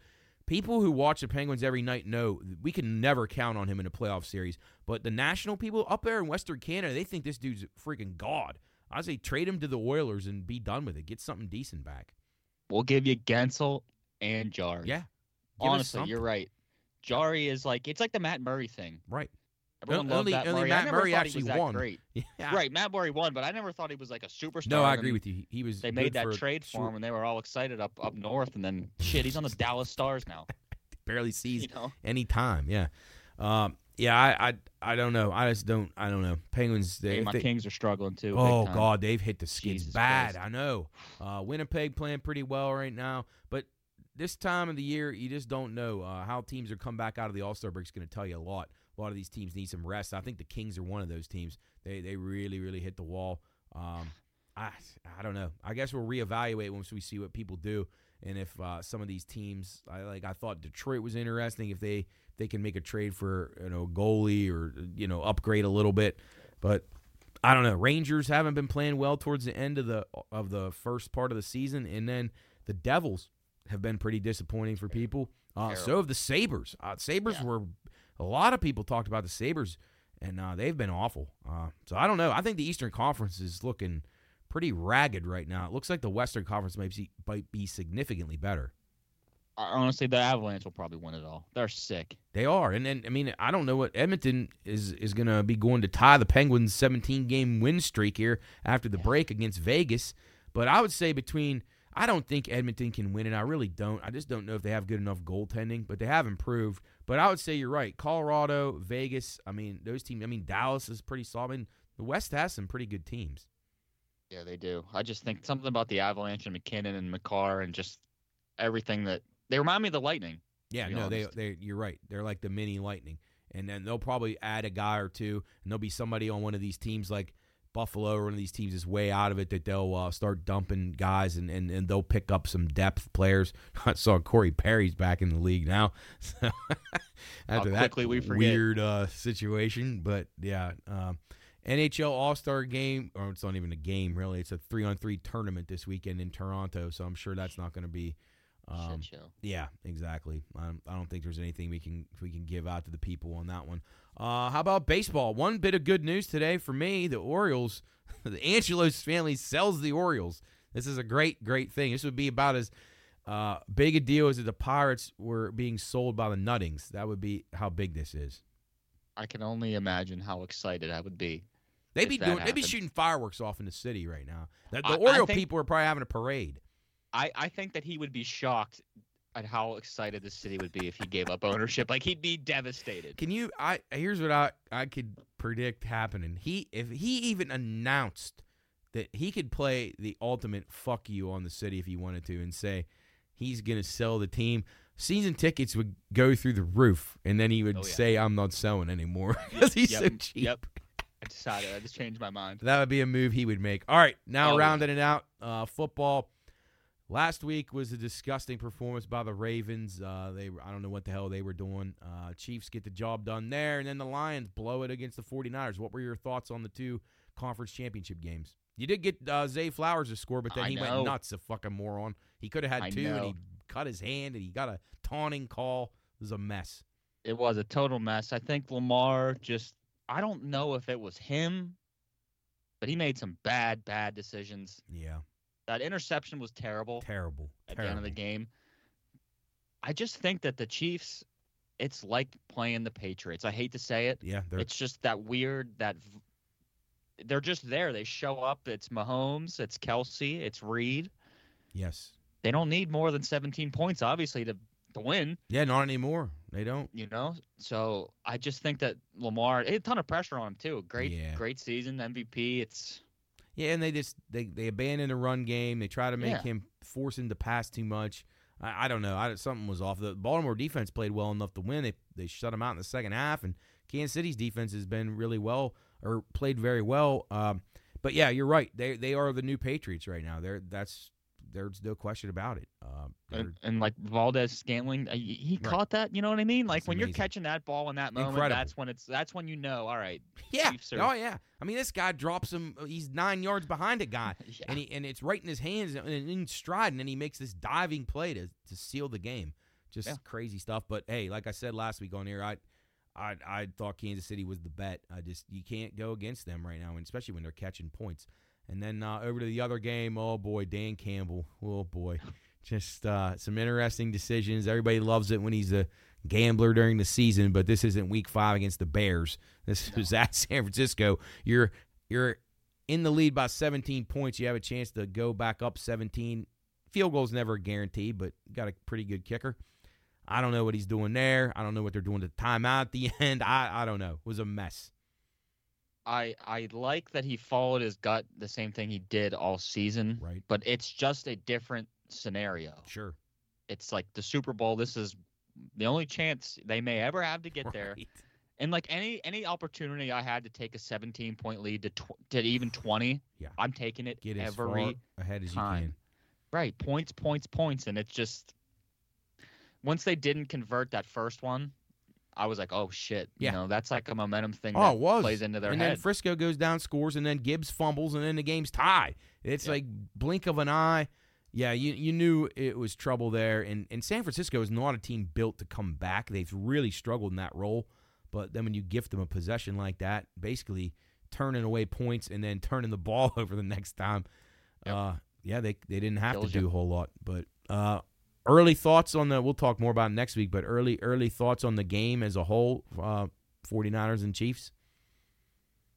People who watch the Penguins every night know we can never count on him in a playoff series. But the national people up there in Western Canada, they think this dude's a freaking god. I say trade him to the Oilers and be done with it. Get something decent back. We'll give you Guentzel and Jarry. Yeah. Give Honestly, you're right. Jarry is like it's like the Matt Murray thing. Right. Everyone Only- loved Matt only Murray. Matt Murray actually he was that won. great. Yeah. Right, Matt Murray won, but I never thought he was like a superstar. No, I agree with you. He was. They made that for trade for him, and they were all excited up up north, and then shit, he's on the Dallas Stars now. Barely sees You know, any time. Yeah. Um, yeah. I, I. I don't know. I just don't. I don't know. Penguins. They. Hey, my they- Kings are struggling too. Oh. God, they've hit the skids Jesus bad. Christ. I know. Uh, Winnipeg playing pretty well right now, but this time of the year, you just don't know uh, how teams are come back out of the All Star break. Is going to tell you a lot. A lot of these teams need some rest. I think the Kings are one of those teams. They they really really hit the wall. Um, I I don't know. I guess we'll reevaluate once we see what people do, and if uh, some of these teams, I like I thought Detroit was interesting. If they they can make a trade for you know goalie or you know upgrade a little bit, but I don't know. Rangers haven't been playing well towards the end of the of the first part of the season, and then the Devils have been pretty disappointing for people. Uh, so have the Sabres. Uh, Sabres Yeah. were a lot of people talked about the Sabres, and uh, they've been awful. Uh, so I don't know. I think the Eastern Conference is looking pretty ragged right now. It looks like the Western Conference might be, might be significantly better. honestly, the Avalanche will probably win it all. They're sick. They are, and then I mean, I don't know what Edmonton is is going to be going to tie the Penguins' 17 game win streak here after the break against Vegas. But I would say between I don't think Edmonton can win it. I really don't. I just don't know if they have good enough goaltending, but they have improved. But I would say you're right. Colorado, Vegas. I mean, those teams. I mean, Dallas is pretty solid. I mean, the West has some pretty good teams. Yeah, they do. I just think something about the Avalanche and MacKinnon and Makar and just everything that they remind me of the Lightning. Yeah, no, they honest. they you're right. They're like the mini Lightning, and then they'll probably add a guy or two, and there'll be somebody on one of these teams like Buffalo or one of these teams is way out of it that they'll uh, start dumping guys, and, and and they'll pick up some depth players. I saw Corey Perry's back in the league now, so after that we weird uh, situation, but yeah. Um, NHL All Star Game, or it's not even a game really. It's a three on three tournament this weekend in Toronto, so I'm sure that's not going to be. Um, yeah, exactly. I don't, I don't think there's anything we can we can give out to the people on that one. Uh, how about baseball? One bit of good news today for me: the Orioles, the Angelos family sells the Orioles. This is a great, great thing. This would be about as uh, big a deal as if the Pirates were being sold by the Nuttings. That would be how big this is. I can only imagine how excited I would be. They'd be doing. They'd be shooting fireworks off in the city right now. The, the I- I Oriole think- people are probably having a parade. I, I think that he would be shocked at how excited the city would be if he gave up ownership. Like he'd be devastated. Can you? I here's what I I could predict happening. He if he even announced that he could play the ultimate fuck you on the city if he wanted to, and say he's gonna sell the team. Season tickets would go through the roof, and then he would Oh, yeah. say, "I'm not selling anymore" because he's so Yep, cheap. Yep. I decided. I just changed my mind. That would be a move he would make. All right, now Oh, yeah. rounding it out, uh, football. Last week was a disgusting performance by the Ravens. Uh, they I don't know what the hell they were doing. Uh, Chiefs get the job done there, and then the Lions blow it against the 49ers. What were your thoughts on the two conference championship games? You did get uh, Zay Flowers to score, but then I he went nuts, a fucking moron. He could have had I two, and he cut his hand, and he got a taunting call. It was a mess. It was a total mess. I think Lamar just. I don't know if it was him, but he made some bad, bad decisions. Yeah, That interception was terrible terrible. at terrible. the end of the game. I just think that the Chiefs, it's like playing the Patriots. I hate to say it. Yeah, It's just that weird that v- they're just there. They show up. It's Mahomes. It's Kelce. It's Reid. yes. They don't need more than 17 points, obviously, to to win. Yeah, not anymore. They don't. You know. So I just think that Lamar, a ton of pressure on him too. Great, Yeah. great season, MVP. It's Yeah, and they just they they abandon the run game. They try to make Yeah. him force him to pass too much. I, I don't know. I, something was off. The Baltimore defense played well enough to win. They they shut him out in the second half, and Kansas City's defense has been really well or played very well. Um, but yeah, you're right. They they are the new Patriots right now. They're that's there's no question about it. Um, and, and like Valdes-Scantling, uh, he Right. caught that. You know what I mean? Like That's when you're catching that ball in that moment, Incredible. that's when it's that's when you know. All right, yeah. Oh yeah. I mean, this guy drops him. He's nine yards behind a guy. yeah. and he and it's right in his hands and in stride, and then he makes this diving play to to seal the game. Just Yeah. crazy stuff. But hey, like I said last week on here, I. I, I thought Kansas City was the bet. I just you can't go against them right now, and especially when they're catching points. And then uh, over to the other game, oh boy, Dan Campbell, oh boy, just uh, some interesting decisions. Everybody loves it when he's a gambler during the season, but this isn't Week Five against the Bears. This is at San Francisco. You're you're in the lead by 17 points. You have a chance to go back up 17. Field goal's never a guarantee, but got a pretty good kicker. I don't know what he's doing there. I don't know what they're doing to timeout at the end. I, I don't know. It was a mess. I I like that he followed his gut, the same thing he did all season. Right. But it's just a different scenario. Sure. It's like the Super Bowl. This is the only chance they may ever have to get there. And like any any opportunity I had to take a 17 point lead to tw- to even 20, Yeah. I'm taking it Get every ahead as you time. can. right points points points and it's just once they didn't convert that first one, I was like, "Oh shit." Yeah. You know, that's like a momentum thing Oh, it was. plays into their and head. then Frisco goes down, scores, and then Gibbs fumbles, and then the game's tied. It's Yeah. like blink of an eye. Yeah, you you knew it was trouble there, and and San Francisco is not a team built to come back. They've really struggled in that role, but then when you gift them a possession like that, basically turning away points and then turning the ball over the next time, Yep. uh, yeah, they they didn't have Kills to you. do a whole lot. But uh, early thoughts on the. We'll talk more about next week, but early early thoughts on the game as a whole. Uh, 49ers and Chiefs.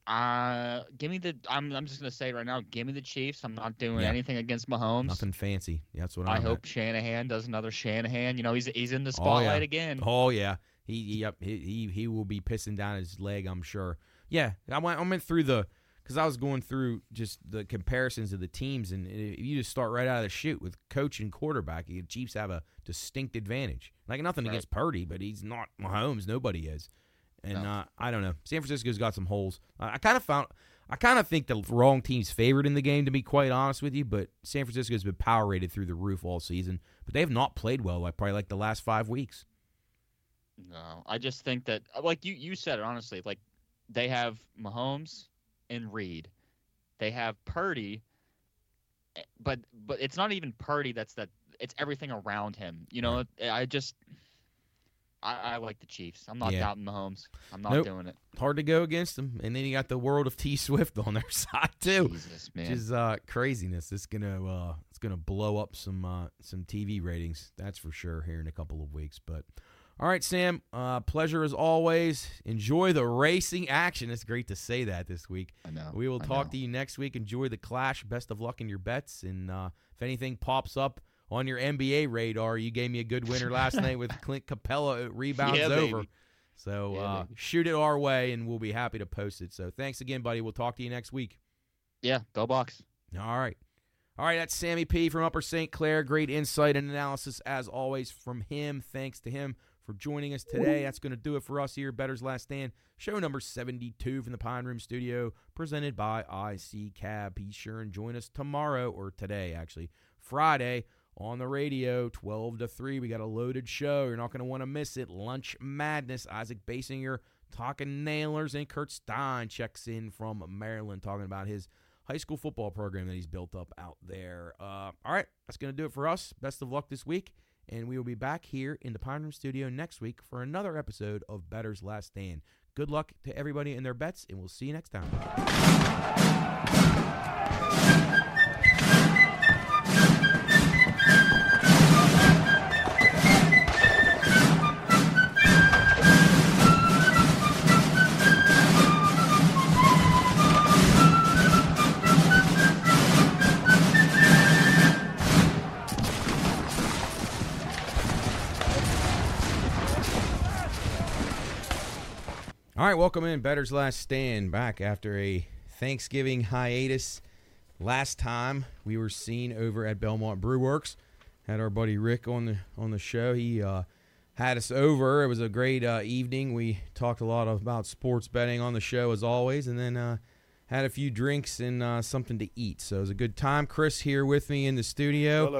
Uh, give me the. I'm. I'm just gonna say right now. Give me the Chiefs. I'm not doing Yeah. anything against Mahomes. Nothing fancy. That's what I I'm hope Shanahan does another Shanahan. You know, he's he's in the Oh, spotlight yeah. again. Oh yeah, he, he yep he, he he will be pissing down his leg. I'm sure. Yeah, I went I went through the because I was going through just the comparisons of the teams, and if you just start right out of the chute with coach and quarterback, the Chiefs have a distinct advantage. Like nothing Right. against Purdy, but he's not Mahomes. Nobody is. And No. uh, I don't know. San Francisco's got some holes. Uh, I kind of found. I kind of think the wrong team's favored in the game, to be quite honest with you. But San Francisco's been power rated through the roof all season, but they have not played well. Like probably like the last five weeks. No, I just think that, like you you said it honestly, like they have Mahomes and Reid, they have Purdy, eh, but but it's not even Purdy. That's that. It's everything around him. You know, I just. I, I like the Chiefs. I'm not Yeah. doubting Mahomes. I'm not Nope. doing it. hard to go against them. And then you got the world of T Swift on their side too, Jesus, which is uh, craziness. It's gonna uh, it's gonna blow up some uh, some TV ratings. That's for sure here in a couple of weeks. But all right, Sam, uh, pleasure as always. Enjoy the racing action. It's great to say that this week. I know. We will I talk know. to you next week. Enjoy the clash. Best of luck in your bets. And uh, if anything pops up on your NBA radar, you gave me a good winner last night with Clint Capela. Rebounds Yeah, over. baby. So Yeah, uh, shoot it our way, and we'll be happy to post it. So thanks again, buddy. We'll talk to you next week. Yeah, go box. All right. All right, that's Sammy P from Upper St. Clair. Great insight and analysis as always from him. Thanks to him for joining us today. That's going to do it for us here. Bettor's Last Stand, show number 72 from the Pine Room Studio, presented by IC Cab. Be sure and join us tomorrow, or today, actually, Friday, on the radio, 12 to 3. We got a loaded show. You're not going to want to miss it. Lunch Madness. Isaac Basinger talking nailers, and Kurt Stein checks in from Maryland talking about his high school football program that he's built up out there. Uh, all right, that's going to do it for us. Best of luck this week, and we will be back here in the Pine Room Studio next week for another episode of Bettor's Last Stand. Good luck to everybody in their bets, and we'll see you next time. All right, welcome in. Bettor's Last Stand back after a Thanksgiving hiatus. Last time we were seen over at Belmont Brew Works. Had our buddy Rick on the on the show. He uh, had us over. It was a great uh, evening. We talked a lot about sports betting on the show as always, and then uh, had a few drinks and uh, something to eat. So it was a good time. Chris here with me in the studio. Hello.